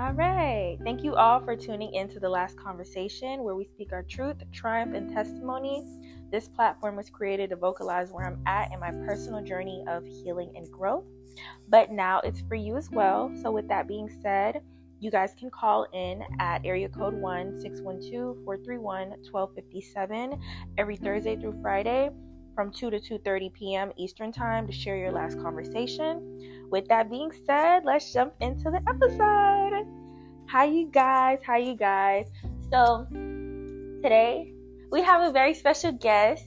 All right. Thank you all for tuning in to the last conversation where we speak our truth, triumph, and testimony. This platform was created to vocalize where I'm at in my personal journey of healing and growth. But now it's for you as well. So, with that being said, you guys can call in at area code 1 612 431 1257 every Thursday through Friday from 2 to 2:30 p.m. Eastern Time to share your last conversation. With that being said, let's jump into the episode. Hi you guys, hi you guys. So, today we have a very special guest.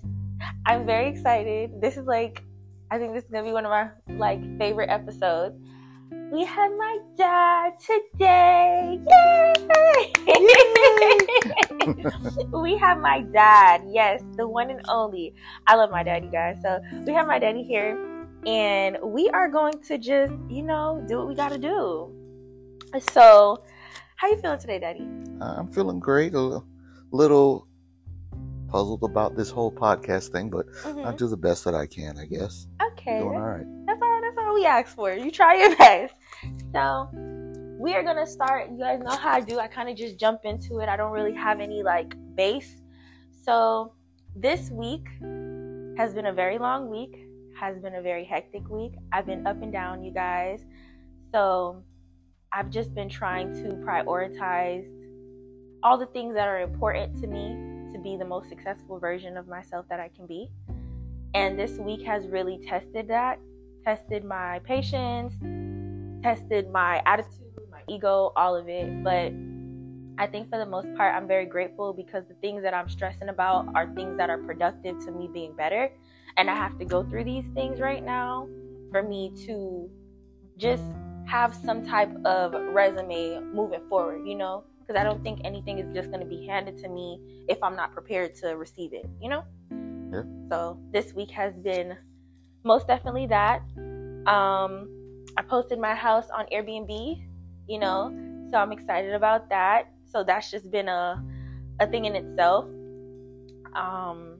I'm very excited. This is like I think this is going to be one of my like favorite episodes. We have my dad today. Yay! we have my dad. Yes, the one and only. I love my daddy, guys. So we have my daddy here, and we are going to just, you know, do what we got to do. So, how you feeling today, Daddy? I'm feeling great. A little puzzled about this whole podcast thing, but mm-hmm. I'll do the best that I can, I guess. Okay. Doing all right. That's all. We ask for. You try your best. So we are gonna start. You guys know how I do. I kind of just jump into it. I don't really have any like base. So this week has been a very long week. Has been a very hectic week. I've been up and down, you guys. So I've just been trying to prioritize all the things that are important to me to be the most successful version of myself that I can be. And this week has really tested that, tested my patience, tested my attitude, my ego, all of it. But I think for the most part, I'm very grateful because the things that I'm stressing about are things that are productive to me being better. And I have to go through these things right now for me to just have some type of resume moving forward, you know? Because I don't think anything is just going to be handed to me if I'm not prepared to receive it, you know? Yeah. So this week has been most definitely that. Um, I posted my house on Airbnb, you know, so I'm excited about that. So that's just been a a thing in itself. Um,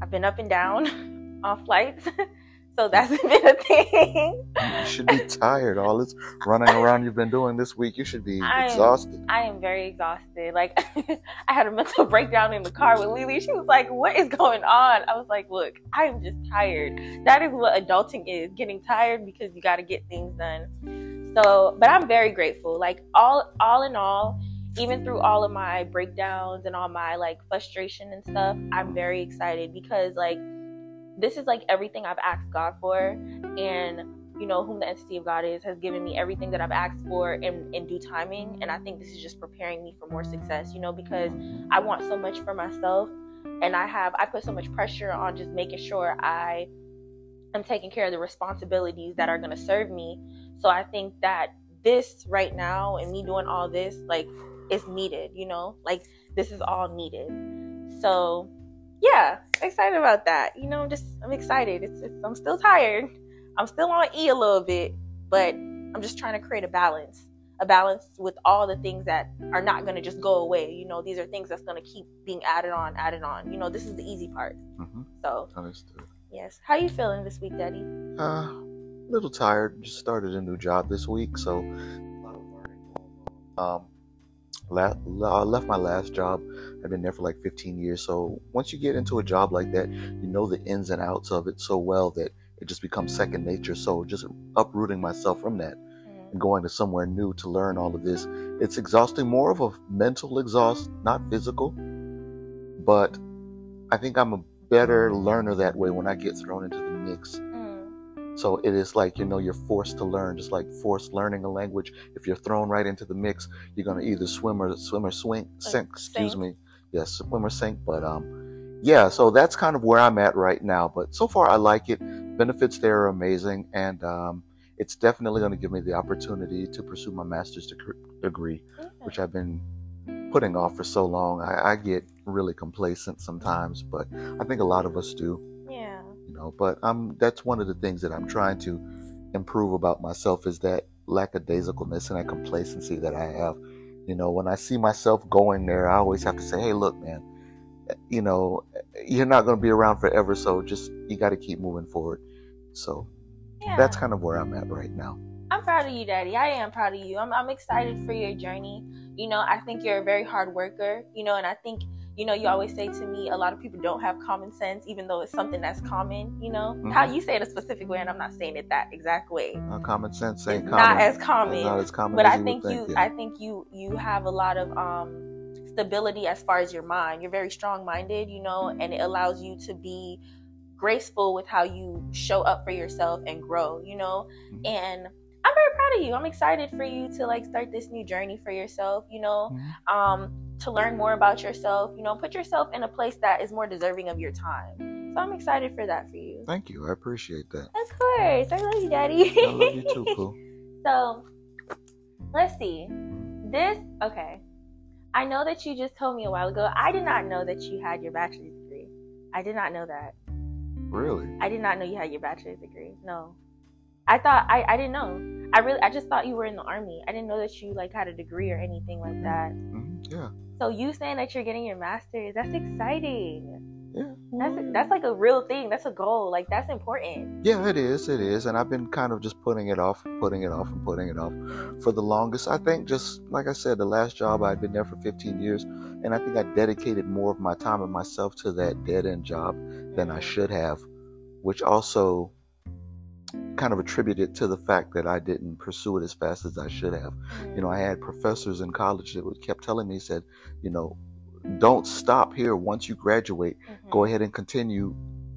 I've been up and down on flights. So that's been a thing. You should be tired. All this running around you've been doing this week, you should be I am, exhausted. I am very exhausted. Like I had a mental breakdown in the car with Lily. She was like, "What is going on?" I was like, "Look, I am just tired. That is what adulting is: getting tired because you got to get things done." So, but I'm very grateful. Like all, all in all, even through all of my breakdowns and all my like frustration and stuff, I'm very excited because like this is like everything I've asked God for, and you know whom the entity of God is has given me everything that I've asked for in, in due timing, and I think this is just preparing me for more success. You know, because I want so much for myself, and I have I put so much pressure on just making sure I am taking care of the responsibilities that are going to serve me. So I think that this right now and me doing all this like is needed. You know, like this is all needed. So yeah, excited about that. You know, I'm just I'm excited. It's, it's I'm still tired. I'm still on E a little bit, but I'm just trying to create a balance. A balance with all the things that are not going to just go away. You know, these are things that's going to keep being added on, added on. You know, this is the easy part. Mm-hmm. So, Understood. yes. How you feeling this week, Daddy? Uh, a little tired. Just started a new job this week, so um, la- I left my last job. I've been there for like 15 years. So once you get into a job like that, you know the ins and outs of it so well that it just becomes second nature. So just uprooting myself from that Mm. and going to somewhere new to learn all of this, it's exhausting. More of a mental exhaust, not physical. But I think I'm a better learner that way when I get thrown into the mix. So it is like, you know, you're forced to learn, just like forced learning a language. If you're thrown right into the mix, you're gonna either swim or swim or swing, sink, excuse me. Yes, swim or sink. But um yeah, so that's kind of where I'm at right now. But so far I like it. Benefits there are amazing and um it's definitely going to give me the opportunity to pursue my master's degree, which I've been putting off for so long. I, I get really complacent sometimes, but I think a lot of us do know but um that's one of the things that i'm trying to improve about myself is that lackadaisicalness and that complacency that i have you know when i see myself going there i always have to say hey look man you know you're not going to be around forever so just you got to keep moving forward so Yeah. that's kind of where i'm at right now I'm proud of you, Daddy. I am proud of you. I'm, I'm excited for your journey. You know, I think you're a very hard worker, you know, and I think, you know, you always say to me, a lot of people don't have common sense, even though it's something that's common, you know. Mhm. How you say it a specific way, and I'm not saying it that exact way. Uh, common sense ain't common. not as common. It's not as common but as I you think you, think. yeah. I think you, you have a lot of um, stability as far as your mind. You're very strong-minded, you know, and it allows you to be graceful with how you show up for yourself and grow, you know. Mhm. And I'm very proud of you. I'm excited for you to like start this new journey for yourself, you know, Mhm. um, to learn more about yourself, you know, put yourself in a place that is more deserving of your time. So I'm excited for that for you. Thank you. I appreciate that. Of course. I love you, Daddy. I love you too, Pooh. So let's see. This okay. I know that you just told me a while ago. I did not know that you had your bachelor's degree. I did not know that. Really? I did not know you had your bachelor's degree. No. I thought I, I didn't know. I really I just thought you were in the army. I didn't know that you like had a degree or anything like that. hmm Yeah. So you saying that you're getting your master's, that's exciting. Yeah. That's that's like a real thing. That's a goal. Like that's important. Yeah, it is. It is. And I've been kind of just putting it off, putting it off, and putting it off for the longest. I think just like I said, the last job I'd been there for 15 years, and I think I dedicated more of my time and myself to that dead end job than I should have, which also kind of attributed to the fact that I didn't pursue it as fast as I should have. You know, I had professors in college that would kept telling me, said, you know, don't stop here once you graduate Mhm. go ahead and continue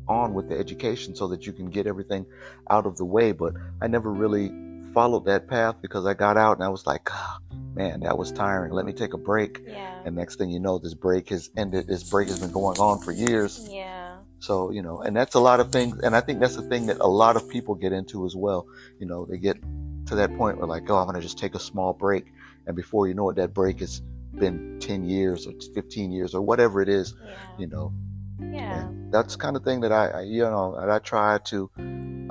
on with the education so that you can get everything out of the way. But I never really followed that path because I got out and I was like, ah, man, that was tiring. Let me take a break. Yeah. And next thing you know, this break has ended. This break has been going on for years. Yeah. So, you know, and that's a lot of things. And I think that's the thing that a lot of people get into as well. You know, they get to that point where like, oh, I'm going to just take a small break. And before you know it, that break has been 10 years or 15 years or whatever it is, Yeah. you know, Yeah. and that's kind of thing that I, I you know, that I try to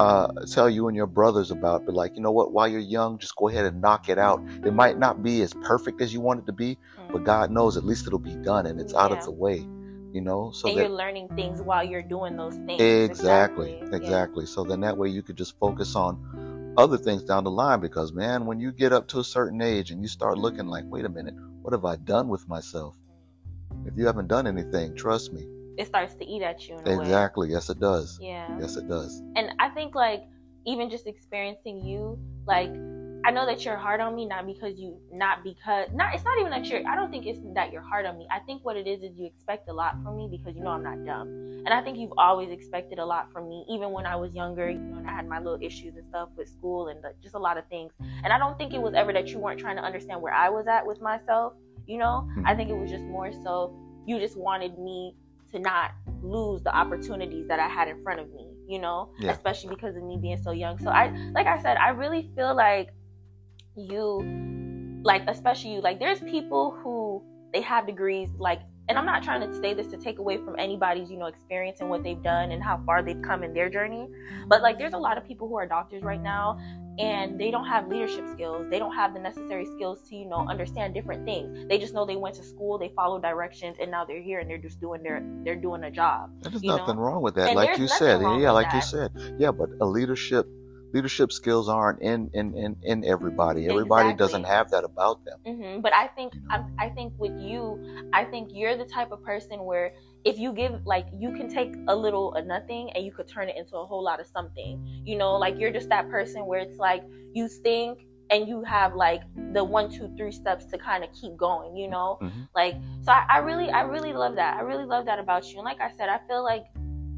uh, tell you and your brothers about. But like, you know what? While you're young, just go ahead and knock it out. It might not be as perfect as you want it to be, but God knows at least it'll be done and it's out Yeah. of the way. You know, so and that you're learning things while you're doing those things. exactly, Yeah. exactly. So then that way you could just focus on other things down the line. Because man, when you get up to a certain age and you start looking like, wait a minute, what have I done with myself? If you haven't done anything, trust me. It starts to eat at you in a way. Exactly. Yes, it does. Yeah. Yes, it does. And I think like even just experiencing you, like I know that you're hard on me, not because you, not because, not. It's not even that you're. I don't think it's that you're hard on me. I think what it is is you expect a lot from me because you know I'm not dumb, and I think you've always expected a lot from me, even when I was younger. You know, and I had my little issues and stuff with school and like, just a lot of things. And I don't think it was ever that you weren't trying to understand where I was at with myself. You know, hmm. I think it was just more so you just wanted me to not lose the opportunities that I had in front of me, you know, Yeah. especially because of me being so young. So I, like I said, I really feel like you, like, especially you, like, there's people who they have degrees, like, and I'm not trying to say this to take away from anybody's, you know, experience and what they've done and how far they've come in their journey. But like, there's a lot of people who are doctors right now and they don't have leadership skills. They don't have the necessary skills to, you know, understand different things. They just know they went to school, they follow directions, and now they're here and they're just doing their they're doing a job. There's nothing know? wrong with that, And like you said. Yeah, like you said. Yeah, but a leadership leadership skills aren't in in in, in everybody. Everybody doesn't have that about them. hmm But I think You know? I'm, I think with you, I think you're the type of person where if you give like you can take a little of nothing and you could turn it into a whole lot of something. You know, like you're just that person where it's like you think and you have like the one, two, three steps to kind of keep going. You know, Mhm. like so I, I really I really love that. I really love that about you. And like I said, I feel like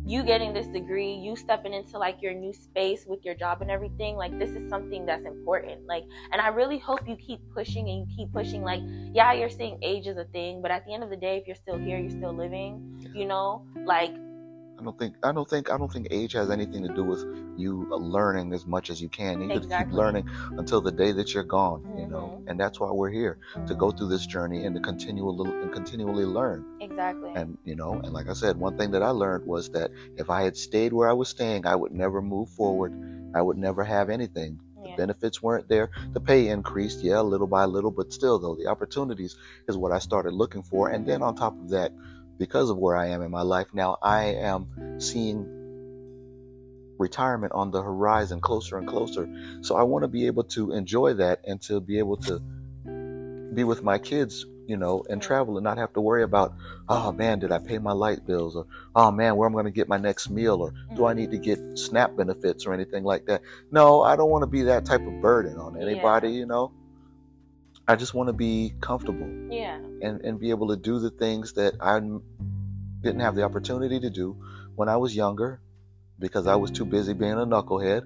you getting this degree, you stepping into like your new space with your job and everything, like this is something that's important. Like and I really hope you keep pushing and you keep pushing. Like, yeah, you're saying age is a thing, but at the end of the day, if you're still here, you're still living, you know? Like I don't think I don't think I don't think age has anything to do with you learning as much as you can. You could keep learning until the day that you're gone. You know, Mhm. and that's why we're here to go through this journey and to continually and continually learn. exactly. And you know, and like I said, one thing that I learned was that if I had stayed where I was staying, I would never move forward. I would never have anything. The Yeah. benefits weren't there. The pay increased, yeah, little by little, but still, though, the opportunities is what I started looking for. And then on top of that, because of where I am in my life now, I am seeing retirement on the horizon closer and closer. So I want to be able to enjoy that and to be able to be with my kids, you know, and travel and not have to worry about, oh man, did I pay my light bills? Or, oh man, where am I going to get my next meal? Or do I need to get mm-hmm. SNAP benefits or anything like that? No, I don't want to be that type of burden on anybody, Yeah. you know. I just want to be comfortable Yeah. and, and be able to do the things that I didn't have the opportunity to do when I was younger because I was too busy being a knucklehead,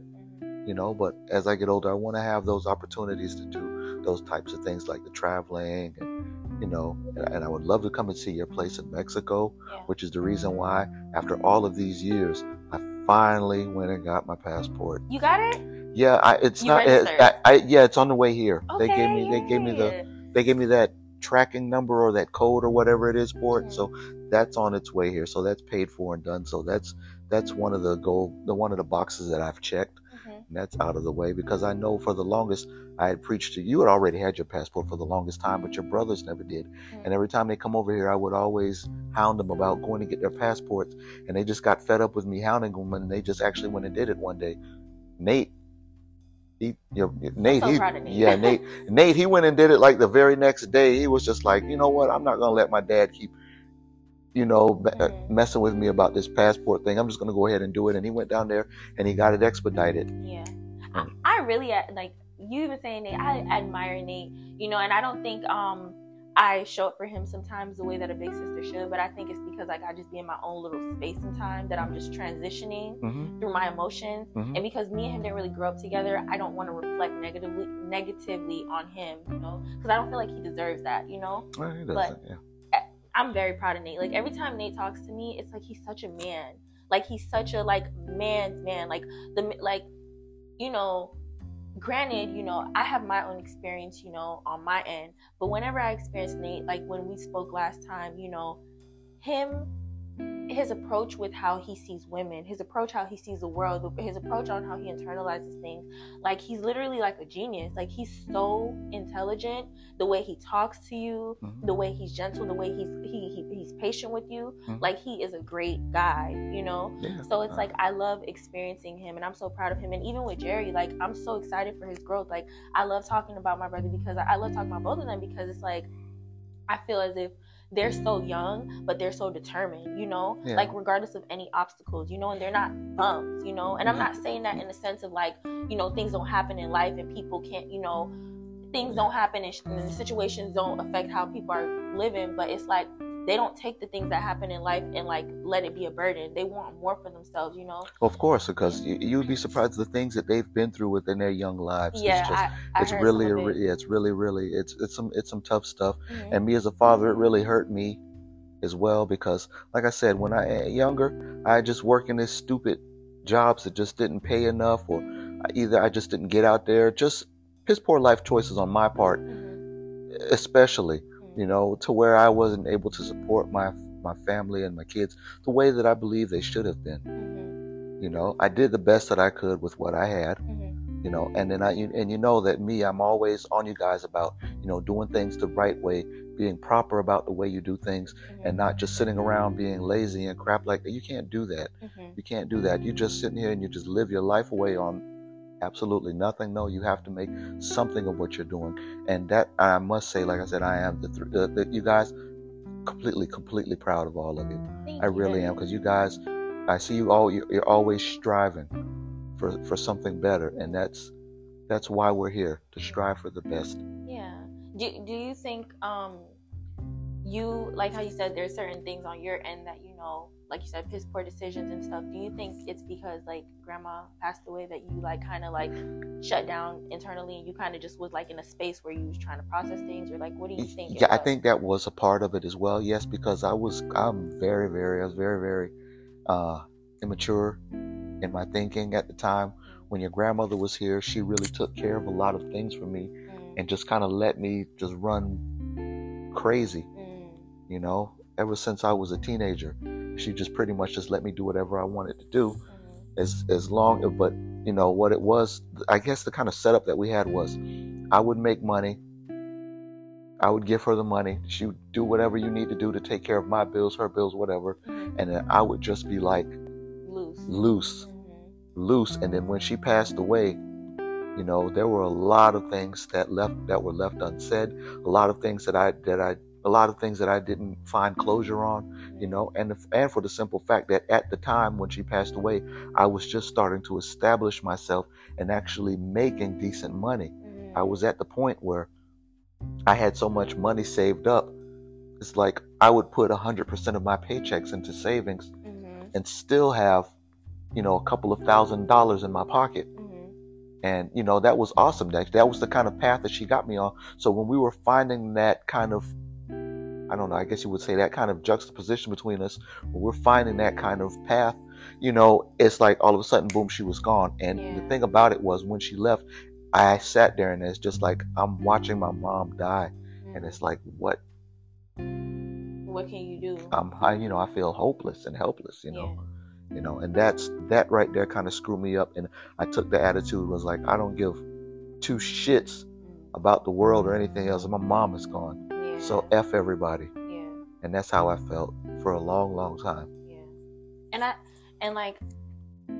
you know. But as I get older, I want to have those opportunities to do those types of things like the traveling and, you know, and, and I would love to come and see your place in Mexico, Yeah. which is the reason why, after all of these years, I finally went and got my passport. You got it? Yeah, I, it's You not. It. I, I, yeah, it's on the way here. Okay. they gave me. They gave me the they gave me that tracking number or that code or whatever it is for it. Mhm. So that's on its way here. So that's paid for and done. So that's that's one of the goal, the one of the boxes that I've checked. Mhm. And that's out of the way because I know for the longest I had preached to you had already had your passport for the longest time, but your brothers never did. And every time they come over here, I would always hound them about going to get their passports, and they just got fed up with me hounding them, and they just actually went and did it one day. Nate. He, you know, Nate, so he, proud of Nate. yeah, Nate, Nate, he went and did it like the very next day. He was just like, you know what? I'm not gonna let my dad keep, you know, uh, Mhm. messing with me about this passport thing. I'm just gonna go ahead and do it. And he went down there and he got it expedited. Yeah. Mm. I, I really uh, like you even saying Nate, I admire Nate, you know, and I don't think um I show up for him sometimes the way that a big sister should, but I think it's because like I just be in my own little space and time that I'm just transitioning Mm-hmm. through my emotions. Mhm. And because me and him didn't really grow up together, I don't want to reflect negatively negatively on him, you know, because I don't feel like he deserves that, you know. Well, he But- yeah. I'm very proud of Nate. Like every time Nate talks to me, it's like he's such a man. Like he's such a like man's man. Like the like, you know. Granted, you know I have my own experience, you know, on my end. But whenever I experience Nate, like when we spoke last time, you know, him, his approach with how he sees women, his approach how he sees the world, his approach on how he internalizes things, like he's literally like a genius. Like he's so intelligent. The way he talks to you, Mhm. the way he's gentle, the way he's he, he he's patient with you. Mhm. Like he is a great guy, you know. Yeah. So it's Uh, like I love experiencing him, and I'm so proud of him. And even with Jerry, like I'm so excited for his growth. Like I love talking about my brother because I, I love talking about both of them because it's like I feel as if they're so young, but they're so determined, you know, Yeah. like regardless of any obstacles, you know, and they're not bums, you know. And I'm Mhm. not saying that in the sense of like, you know, things don't happen in life and people can't, you know, things don't happen and, and situations don't affect how people are living, but it's like they don't take the things that happen in life and like let it be a burden. They want more for themselves, you know. Of course, because you, you'd be surprised the things that they've been through within their young lives. Yeah, it's just, I, I it's really, it. yeah, it's really, really, it's it's some it's some tough stuff. Mhm. And me as a father, it really hurt me as well because, like I said, when I was younger, I just worked in this stupid jobs that just didn't pay enough, or either I just didn't get out there. Just his poor life choices on my part, especially, you know, to where I wasn't able to support my my family and my kids the way that I believe they should have been. Mhm. You know, I did the best that I could with what I had Mhm. you know and then i and you know that me i'm always on you guys about you know doing things the right way being proper about the way you do things and not just sitting around being lazy and crap like that you can't do that you can't do that you just sitting here and you just live your life away on absolutely nothing no you have to make something of what you're doing. And that i must say like i said i am the, th- the, the you guys completely completely proud of all of you. Thank i really very am because you guys i see you all you're, you're always striving for for something better and that's that's why we're here to strive for the best. Yeah. Do Do you think um you like how you said there's certain things on your end that you know, like you said, piss poor decisions and stuff. Do you think it's because like grandma passed away that you like kind of like shut down internally and you kind of just was like in a space where you was trying to process things? Or like what do you think? yeah i think that was a part of it as well yes because i was i'm very very i was very very uh immature in my thinking at the time. When your grandmother was here she really took care of a lot of things for me Mm, and just kind of let me just run crazy mm, you know? Ever since i was a teenager she just pretty much just let me do whatever i wanted to do mhm, as as long but you know what it was i guess the kind of setup that we had was i would make money i would give her the money she would do whatever you need to do to take care of my bills her bills whatever mhm. and then i would just be like Loose. loose Mhm. loose. And then when she passed away, you know, there were a lot of things that left that were left unsaid, a lot of things that I that I a lot of things that I didn't find closure on, you know, and and for the simple fact that at the time when she passed away, I was just starting to establish myself and actually making decent money. I was at the point where I had so much money saved up. It's like I would put 100% of my paychecks into savings Mhm. and still have, you know, a couple of thousand dollars in my pocket. Mhm. And, you know, that was awesome. That, that was the kind of path that she got me on. So when we were finding that kind of, I don't know, I guess you would say that kind of juxtaposition between us, when we're finding that kind of path, you know, it's like all of a sudden, boom, she was gone. And the thing about it was when she left, I sat there and it's just like I'm watching my mom die. And it's like, mm-hmm. what? what can you do? I'm, I, you know, I feel hopeless and helpless, you know. you know and that's that right there kind of screwed me up and i took the attitude was like i don't give two shits mm. about the world or anything else my mom is gone Yeah. so f everybody yeah. and that's how i felt for a long long time Yeah. And I and like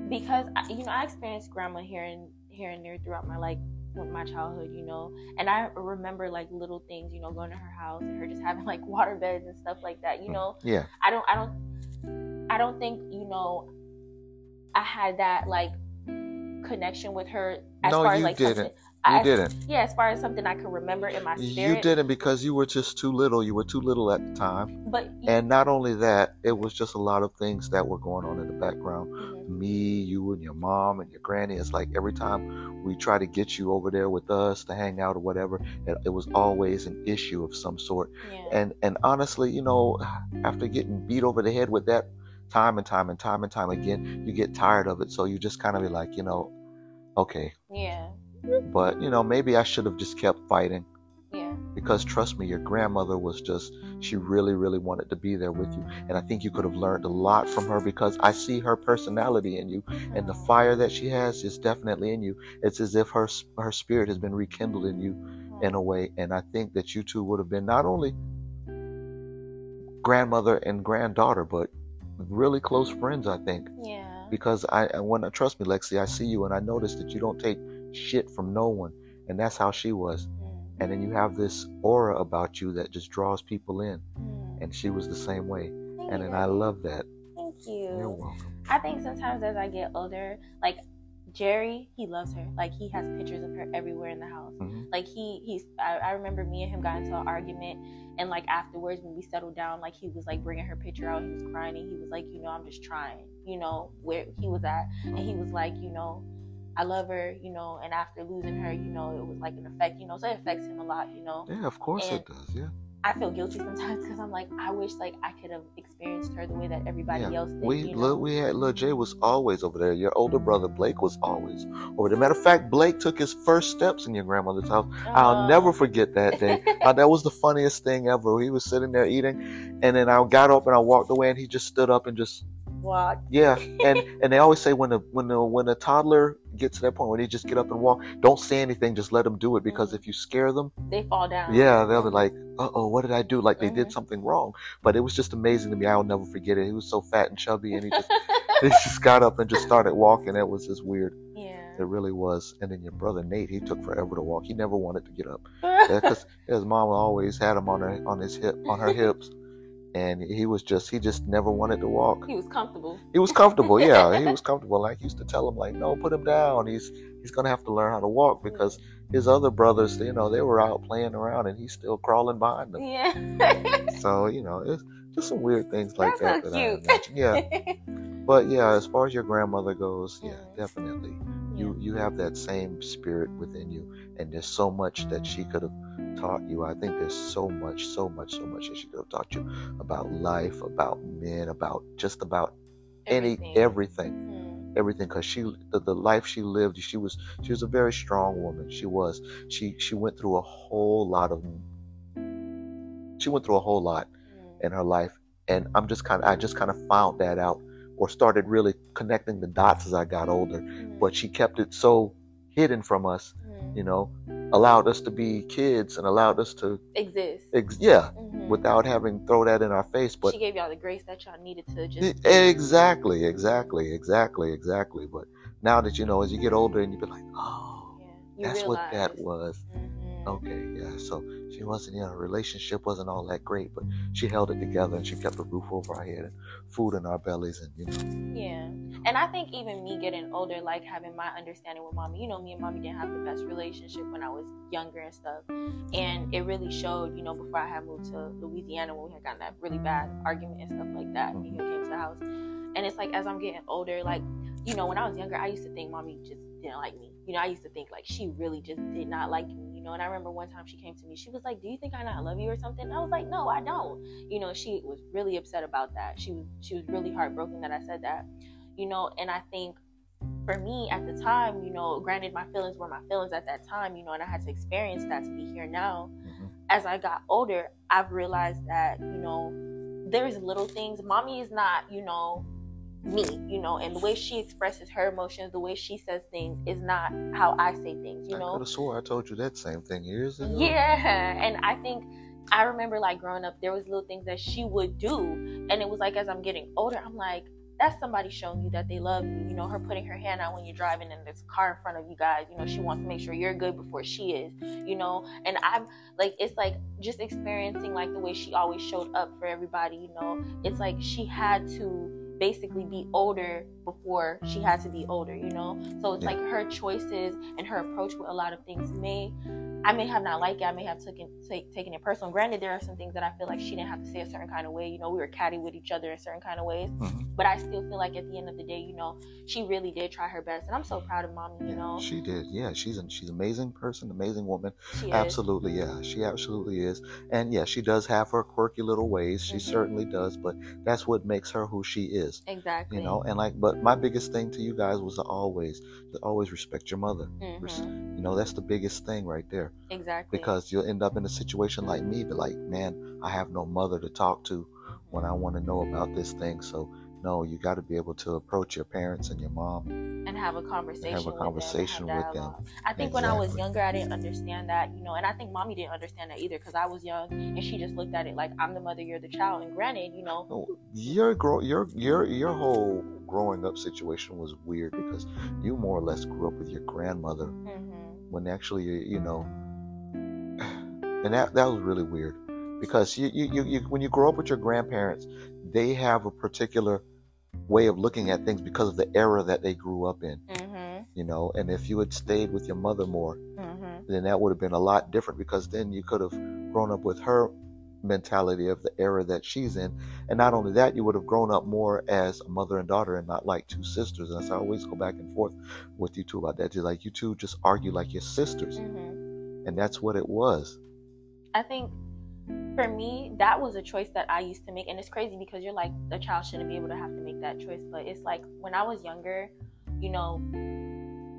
because I, you know I experienced grandma here and here and there throughout my like with my childhood, you know, and I remember like little things, you know, going to her house and her just having like water beds and stuff like that, you mm, know. yeah I don't I don't I don't think, you know, I had that like connection with her as No, far as you like didn't. You didn't yeah, as far as something I can remember in my spirit. you didn't because you were just too little you were too little at the time But and not only that it was just a lot of things that were going on in the background Mhm. me, you, and your mom and your granny. It's like every time we try to get you over there with us to hang out or whatever, it, it was always an issue of some sort. yeah. And and honestly, you know, after getting beat over the head with that time and time and time and time again, you get tired of it. So you just kind of be like, you know, okay, yeah. But you know, maybe I should have just kept fighting Yeah. because trust me, your grandmother was just she really, really wanted to be there with you. And I think you could have learned a lot from her because I see her personality in you and the fire that she has is definitely in you. It's as if her her spirit has been rekindled in you in a way, and I think that you two would have been not only grandmother and granddaughter, but really close friends. I think Yeah. because I when trust me, Lexi, I see you and I notice that you don't take shit from no one, and that's how she was. Mm. And then you have this aura about you that just draws people in, Mm. and she was the same way. Thank And then I love that. Thank you. You're welcome. I think sometimes as I get older, like Jerry, he loves her. Like he has pictures of her everywhere in the house. Mhm. Like he he's I, I remember me and him got into an argument and like afterwards when we settled down, like he was like bringing her picture out, he was crying and he was like, you know, I'm just trying, you know, where he was at. And he was like, you know, I love her, you know, and after losing her, you know, it was like an effect, you know, so it affects him a lot, you know. Yeah, of course And- it does. Yeah. I feel guilty sometimes because I'm like, I wish like I could have experienced her the way that everybody Yeah, else did. We you know? look, we had little Jay was always over there. Your older brother Blake was always over there. Matter of fact, Blake took his first steps in your grandmother's house. I'll Oh. never forget that day. Uh, that was the funniest thing ever. He was sitting there eating, and then I got up and I walked away, and he just stood up and just Walk. yeah. And and they always say when a when a when a toddler gets to that point where they just get up and walk, don't say anything, just let them do it because if you scare them, They fall down. yeah, they'll be like, uh oh, what did I do? Like they did Mhm. something wrong. But it was just amazing to me. I'll never forget it. He was so fat and chubby, and he just he just got up and just started walking. It was just weird. yeah. It really was. And then your brother Nate, he took forever to walk. He never wanted to get up Yeah. because his mama always had him on her on his hip on her hips, and he was just he just never wanted to walk. he was comfortable. He was comfortable, yeah, he was comfortable. Like he used to tell him, like, no, put him down. He's he's gonna have to learn how to walk because his other brothers, you know, they were out playing around and he's still crawling behind them. Yeah. So you know, it's just some weird things like That's that that I cute. imagine. Yeah, but yeah, as far as your grandmother goes, yeah, definitely. You you have that same spirit within you, and there's so much that she could have taught you. I think there's so much, so much, so much that she could have taught you about life, about men, about just about any Everything. everything Mm. everything because she the, the life she lived she was she was a very strong woman she was she she went through a whole lot of she went through a whole lot. In her life and i'm just kind of i just kind of found that out or started really connecting the dots as i got older Mm. but she kept it so hidden from us Mm. you know allowed us to be kids and allowed us to exist. ex- yeah Mhm. without having throw that in our face but she gave y'all the grace that y'all needed to just. Exactly, exactly, exactly, exactly. But now that you know, as you get older, and you be like, oh, Yeah. That's what that realize. was. Mhm. Okay, yeah. So she wasn't, you know, her relationship wasn't all that great, but she held it together and she kept a roof over our head and food in our bellies, and you know, Yeah. And I think even me getting older, like having my understanding with mommy, you know, me and mommy didn't have the best relationship when I was younger and stuff. And it really showed, you know, before I had moved to Louisiana when we had gotten that really bad argument and stuff like that. And he mm-hmm. came to the house. And it's like as I'm getting older, like, you know, when I was younger, I used to think mommy just didn't like me. You know, I used to think like she really just did not like me, you know. And I remember one time she came to me, she was like, Do you think I not love you or something? And I was like, No, I don't. You know, she was really upset about that. She was she was really heartbroken that I said that you know and i think for me at the time you know granted my feelings were my feelings at that time you know and i had to experience that to be here now Mhm. as i got older i've realized that you know there's little things mommy is not you know me you know and the way she expresses her emotions the way she says things is not how i say things you I know could have swore I told you that same thing years ago. yeah, and I think I remember like growing up, there was little things that she would do, and it was like as I'm getting older, I'm like, that's somebody showing you that they love you. You know, her putting her hand out when you're driving and there's a car in front of you guys. You know, she wants to make sure you're good before she is. You know, and I'm like, it's like just experiencing like the way she always showed up for everybody. You know, it's like she had to basically be older before she had to be older. You know, so it's like her choices and her approach with a lot of things may I may have not liked it. I may have taken take, taken it personal. Granted, there are some things that I feel like she didn't have to say a certain kind of way. You know, we were catty with each other in certain kind of ways. Mhm. But I still feel like at the end of the day, you know, she really did try her best, and I'm so proud of mommy. You Yeah, know, she did. Yeah, she's an she's an amazing person, amazing woman. she is. Absolutely, yeah, she absolutely is. And yeah, she does have her quirky little ways. She Mhm. certainly does, but that's what makes her who she is. exactly. You know, and like, but my biggest thing to you guys was to always, to always respect your mother. Mhm. You know, that's the biggest thing right there. Exactly. Because you'll end up in a situation like me, be like, man, I have no mother to talk to when I want to know about this thing. So no, you got to be able to approach your parents and your mom. and have a conversation. Have a with conversation them, with them. I think when I was younger, I didn't understand that, you know, and I think mommy didn't understand that either because I was young and she just looked at it like I'm the mother, you're the child. And granted, you know, your grow your your your whole growing up situation was weird because you more or less grew up with your grandmother mhm, when actually you, you know and that that was really weird because you, you, you, you when you grow up with your grandparents they have a particular way of looking at things because of the era that they grew up in mhm, you know and if you had stayed with your mother more mhm. then that would have been a lot different because then you could have grown up with her mentality of the era that she's in. And not only that, you would have grown up more as a mother and daughter and not like two sisters. And so I always go back and forth with you two about that. Just like you two just argue like your sisters. hmm And that's what it was. I think for me, that was a choice that I used to make. And it's crazy because you're like, the child shouldn't be able to have to make that choice. But it's like when I was younger, you know,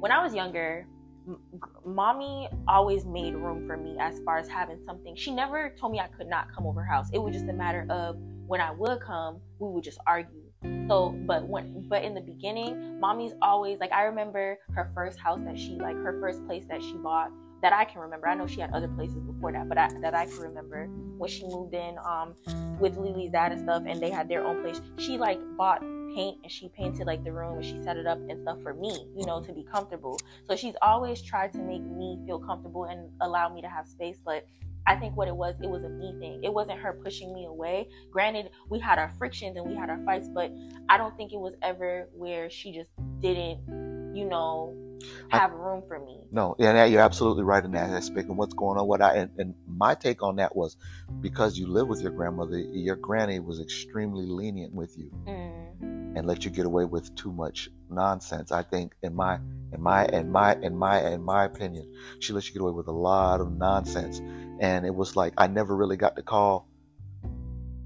when I was younger, m- mommy always made room for me as far as having something. She never told me I could not come over her house. It was just a matter of when I would come, we would just argue. So, but when, but in the beginning, mommy's always like, I remember her first house that she, like, her first place that she bought that I can remember. I know she had other places before that, but I, that I can remember when she moved in um with Lily's dad and stuff, and they had their own place. She like bought paint and she painted like the room and she set it up and stuff for me, you know, to be comfortable. So she's always tried to make me feel comfortable and allow me to have space, but. I think what it was, it was a me thing. It wasn't her pushing me away. Granted, we had our frictions and we had our fights, but I don't think it was ever where she just didn't, you know, I- have room for me. No, yeah, you're absolutely right in that aspect. And what's going on? What I and, and my take on that was because you live with your grandmother, your granny was extremely lenient with you. Mm, and let you get away with too much nonsense. I think in my in my in my in my in my opinion, she let you get away with a lot of nonsense. And it was like I never really got to call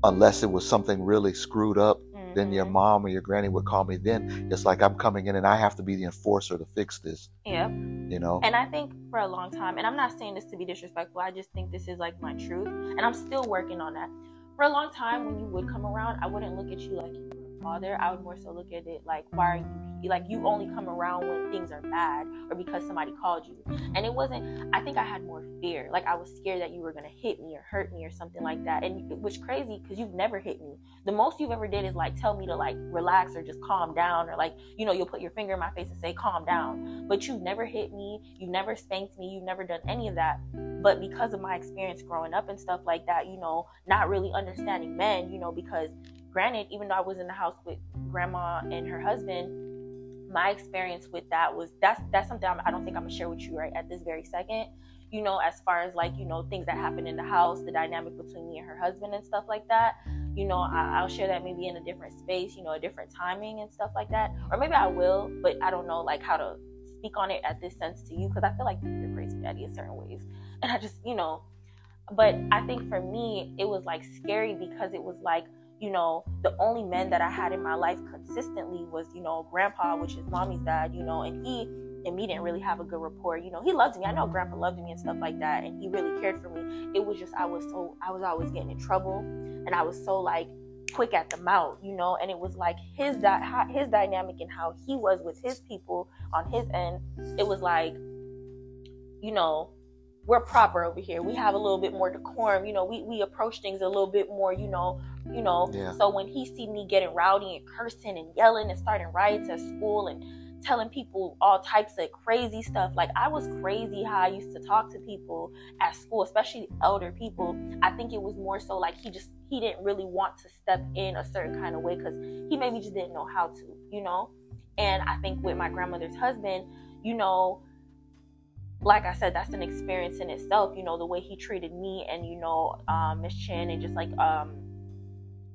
unless it was something really screwed up. Then your mom or your granny would call me. Then it's like I'm coming in and I have to be the enforcer to fix this. Yeah. You know? And I think for a long time, and I'm not saying this to be disrespectful, I just think this is like my truth, and I'm still working on that. For a long time, when you would come around, I wouldn't look at you like you were a father. I would more so look at it like, why are you like you only come around when things are bad or because somebody called you. And it wasn't. I think I had more fear. Like I was scared that you were gonna hit me or hurt me or something like that. And was crazy because you've never hit me. The most you've ever did is like tell me to like relax or just calm down or like you know you'll put your finger in my face and say calm down. But you've never hit me. You've never spanked me. You've never done any of that. But because of my experience growing up and stuff like that, you know, not really understanding men, you know, because granted, even though I was in the house with grandma and her husband, my experience with that was that's that's something I'm, I do not think I'm gonna share with you right at this very second. You know, as far as like you know things that happen in the house, the dynamic between me and her husband and stuff like that. You know, I, will share that maybe in a different space. You know, a different timing and stuff like that, or maybe I will, but I don't know like how to speak on it at this sense to you because I feel like you're crazy daddy in certain ways, and I just you know, but I think for me it was like scary because it was like you know, the only men that I had in my life consistently was, you know, grandpa, which is mommy's dad, you know, and he and me didn't really have a good rapport. You know, he loved me. I know grandpa loved me and stuff like that, and he really cared for me. It was just I was so I was always getting in trouble, and I was so like quick at the mouth, you know, and it was like his di- his dynamic and how he was with his people on his end. It was like, you know, we're proper over here. We have a little bit more decorum. You know, we, we approach things a little bit more, you know, you know. Yeah. So when he see me getting rowdy and cursing and yelling and starting riots at school and telling people all types of crazy stuff, like I was crazy how I used to talk to people at school, especially elder people. I think it was more so like he just he didn't really want to step in a certain kind of way because he maybe just didn't know how to, you know. And I think with my grandmother's husband, you know, like I said, that's an experience in itself. You know, the way he treated me and you know, um, Miss Chin and just like um,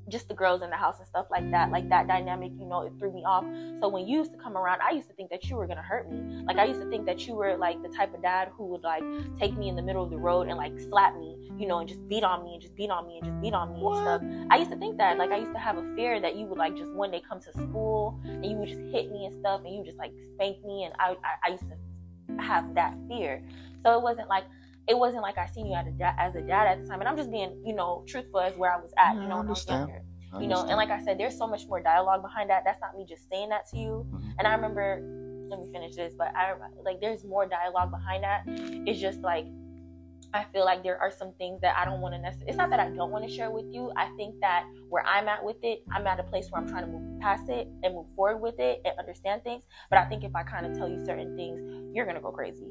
just the girls in the house and stuff like that. Like that dynamic, you know, it threw me off. So when you used to come around, I used to think that you were gonna hurt me. Like I used to think that you were like the type of dad who would like take me in the middle of the road and like slap me, you know, and just beat on me and just beat on me and just beat on me what? and stuff. I used to think that. Like I used to have a fear that you would like just one day come to school and you would just hit me and stuff and you just like spank me and I I, I used to have that fear. So it wasn't like it wasn't like I seen you as a dad, as a dad at the time, and I'm just being you know truthful as where I was at. You know, when I was younger. I you know, and like I said, there's so much more dialogue behind that. That's not me just saying that to you. Mm-hmm. And I remember, let me finish this, but I like there's more dialogue behind that. It's just like I feel like there are some things that I don't want to necessarily. It's not that I don't want to share with you. I think that where I'm at with it, I'm at a place where I'm trying to move past it and move forward with it and understand things. But I think if I kind of tell you certain things, you're gonna go crazy.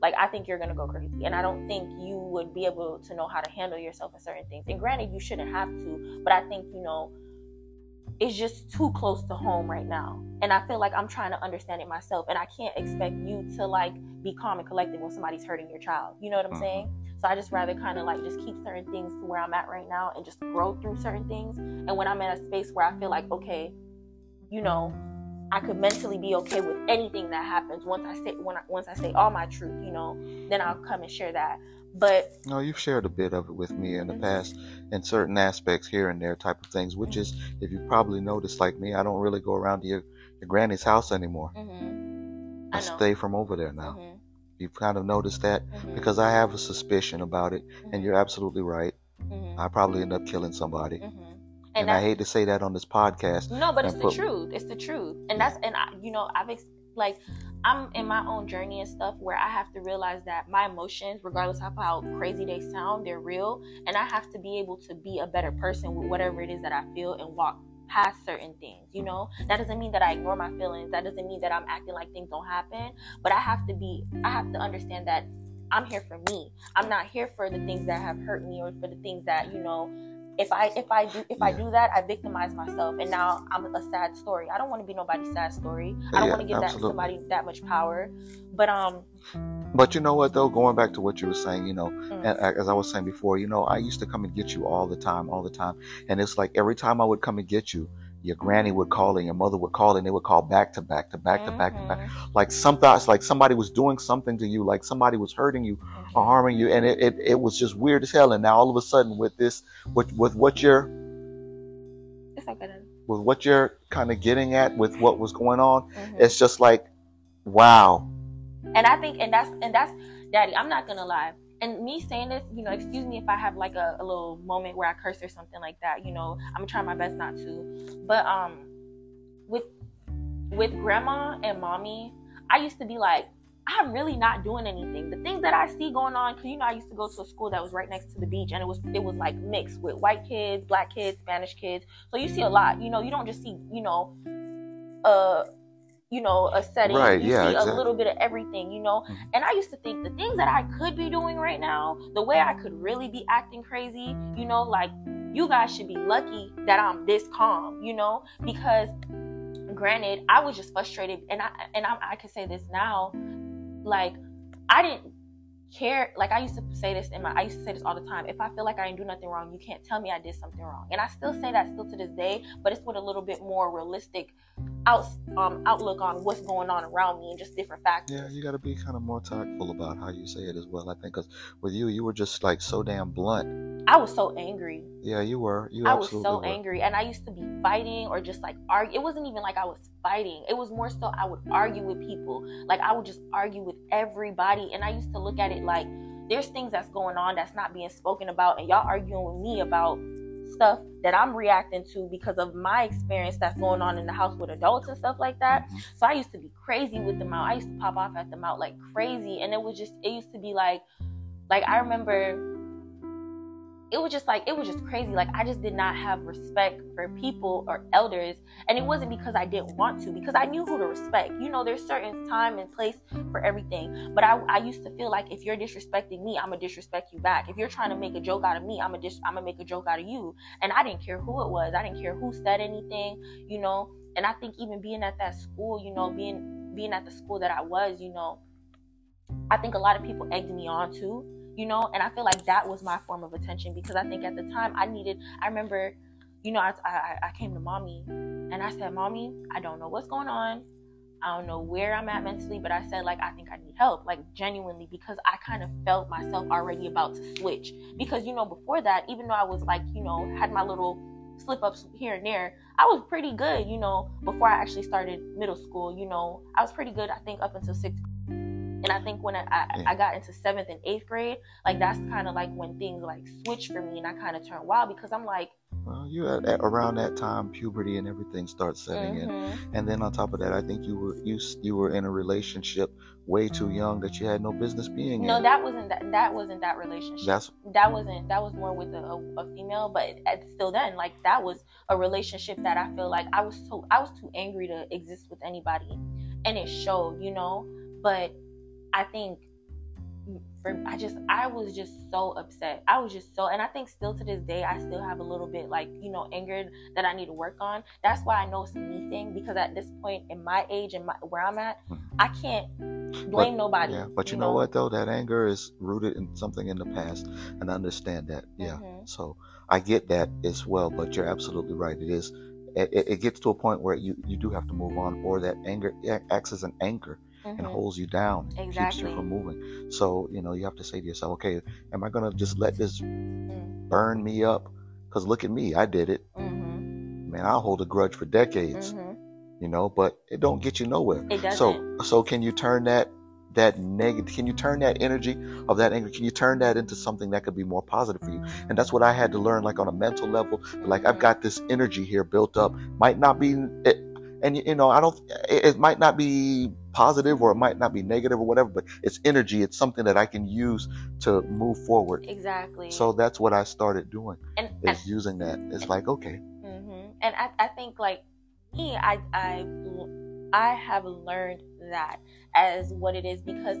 Like I think you're gonna go crazy, and I don't think you would be able to know how to handle yourself in certain things. And granted, you shouldn't have to, but I think you know it's just too close to home right now. And I feel like I'm trying to understand it myself. And I can't expect you to like be calm and collected when somebody's hurting your child. You know what I'm mm-hmm. saying? So I just rather kind of like just keep certain things to where I'm at right now and just grow through certain things. And when I'm in a space where I feel like, okay, you know, I could mentally be okay with anything that happens once I say when I, once I say all my truth, you know, then I'll come and share that. But no, you've shared a bit of it with me in the mm-hmm. past, in certain aspects here and there, type of things. Which mm-hmm. is, if you've probably noticed, like me, I don't really go around to your, your granny's house anymore. Mm-hmm. I, I stay from over there now. Mm-hmm. You've kind of noticed that mm-hmm. because I have a suspicion about it, and mm-hmm. you're absolutely right. I probably end up killing somebody. And, and I hate to say that on this podcast. No, but it's the truth. It's the truth, and that's and I, you know I've ex- like I'm in my own journey and stuff where I have to realize that my emotions, regardless of how crazy they sound, they're real. And I have to be able to be a better person with whatever it is that I feel and walk past certain things, you know? That doesn't mean that I ignore my feelings. That doesn't mean that I'm acting like things don't happen. But I have to be, I have to understand that I'm here for me. I'm not here for the things that have hurt me or for the things that, you know, if I if I do if I do that, I victimize myself, and now I'm a sad story. I don't want to be nobody's sad story. I don't yeah, want to give absolutely. that somebody that much power. But um. But you know what though, going back to what you were saying, you know, mm. and as I was saying before, you know, I used to come and get you all the time, all the time, and it's like every time I would come and get you, your granny would call and your mother would call and they would call back to back to back mm-hmm. to back to back. Mm-hmm. Like some thoughts, like somebody was doing something to you, like somebody was hurting you mm-hmm. or harming you. And it, it, it, was just weird as hell. And now all of a sudden with this, with, with what you're, with what you're kind of getting at with what was going on, mm-hmm. it's just like, wow. And I think, and that's, and that's, daddy, I'm not going to lie and me saying this, you know, excuse me if I have like a, a, little moment where I curse or something like that. You know, I'm gonna try my best not to. But um, with with grandma and mommy, I used to be like, I'm really not doing anything. The things that I see going on, because you know, I used to go to a school that was right next to the beach, and it was it was like mixed with white kids, black kids, Spanish kids. So you see a lot. You know, you don't just see you know, uh, you know, a setting. Right, you yeah, see exactly. a little bit of everything. You know, Mhm. and I used to think the things that I could be doing right now, the way I could really be acting crazy. You know, like you guys should be lucky that I'm this calm. You know, because granted, I was just frustrated, and I and I, I can say this now, like I didn't care. Like I used to say this in my, I used to say this all the time. If I feel like I didn't do nothing wrong, you can't tell me I did something wrong, and I still say that still to this day, but it's with a little bit more realistic out um outlook on what's going on around me and just different factors. Yeah, you got to be kind of more tactful about how you say it as well. I think because with you, you were just like so damn blunt. I was so angry. Yeah, you were. You I was so were. angry, and I used to be fighting or just like argue. It wasn't even like I was fighting. It was more so I would argue with people. Like I would just argue with everybody, and I used to look at it like there's things that's going on that's not being spoken about, and y'all arguing with me about stuff that I'm reacting to because of my experience that's going on in the house with adults and stuff like that. So I used to be crazy with them out. I used to pop off at them out like crazy, and it was just it used to be like, like I remember, it was just like it was just crazy. Like I just did not have respect for people or elders, and it wasn't because I didn't want to, because I knew who to respect. You know, there's certain time and place for everything. But I, I used to feel like if you're disrespecting me, I'm gonna disrespect you back. If you're trying to make a joke out of me, I'm gonna dis- I'm gonna make a joke out of you. And I didn't care who it was. I didn't care who said anything. You know, and I think even being at that school, you know, being being at the school that I was, you know, I think a lot of people egged me on too, you know, and I feel like that was my form of attention because I think at the time I needed. I remember, you know, I I, I came to mommy and I said, "Mommy, I don't know what's going on. I don't know where I'm at mentally, but I said like I think I need help, like genuinely, because I kind of felt myself already about to switch. Because you know, before that, even though I was like, you know, had my little slip ups here and there, I was pretty good, you know, before I actually started middle school. You know, I was pretty good, I think, up until sixth. And I think when I, I. I got into seventh and eighth grade, like that's kind of like when things like switched for me, and I kind of turned wild because I'm like, Well, you at, around that time, puberty and everything starts setting in. mhm. And then on top of that, I think you were you you were in a relationship way too young that you had no business being no, in. that wasn't that. That wasn't that relationship. That's that wasn't that was more with a, a, a female but at, still then like that was a relationship that i feel like i was so i was too angry to exist with anybody and it showed you know but i think for i just i was just so upset i was just so and i think still to this day i still have a little bit like you know anger that i need to work on that's why i know it's a me thing because at this point in my age and my, where i'm at Mhm. i can't blame nobody yeah. But you know what though, that anger is rooted in something in the past, and I understand that. Yeah. Mhm. So I get that as well. But you're absolutely right. It is. It, it it gets to a point where you, you do have to move on, or that anger acts as an anchor and Mhm. holds you down, and keeps you from moving. So you know you have to say to yourself, okay, am I gonna just let this Mm. burn me up? Because look at me, I did it. Mhm. Man, I'll hold a grudge for decades. Mhm. You know, but it don't get you nowhere. It doesn't. So so can you turn that that negative? Can you turn that energy of that anger? Can you turn that into something that could be more positive for you? And that's what I had to learn, like on a mental level. Like I've Mhm. got this energy here built up. Might not be, it, and you know, I don't. It, might not be positive or it might not be negative or whatever, but it's energy. It's something that I can use to move forward. exactly. So that's what I started doing and is using that. It's like okay, mhm. and I, I think like me, I I I have learned that as what it is because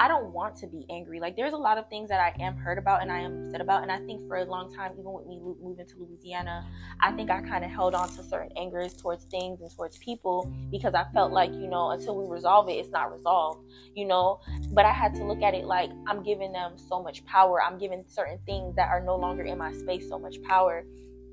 I don't want to be angry. Like there's a lot of things that I am hurt about and I am upset about, and I think for a long time, even with me moving to Louisiana, I think I kind of held on to certain angers towards things and towards people because I felt like you know until we resolve it, it's not resolved. You know, but I had to look at it like I'm giving them so much power. I'm giving certain things that are no longer in my space so much power.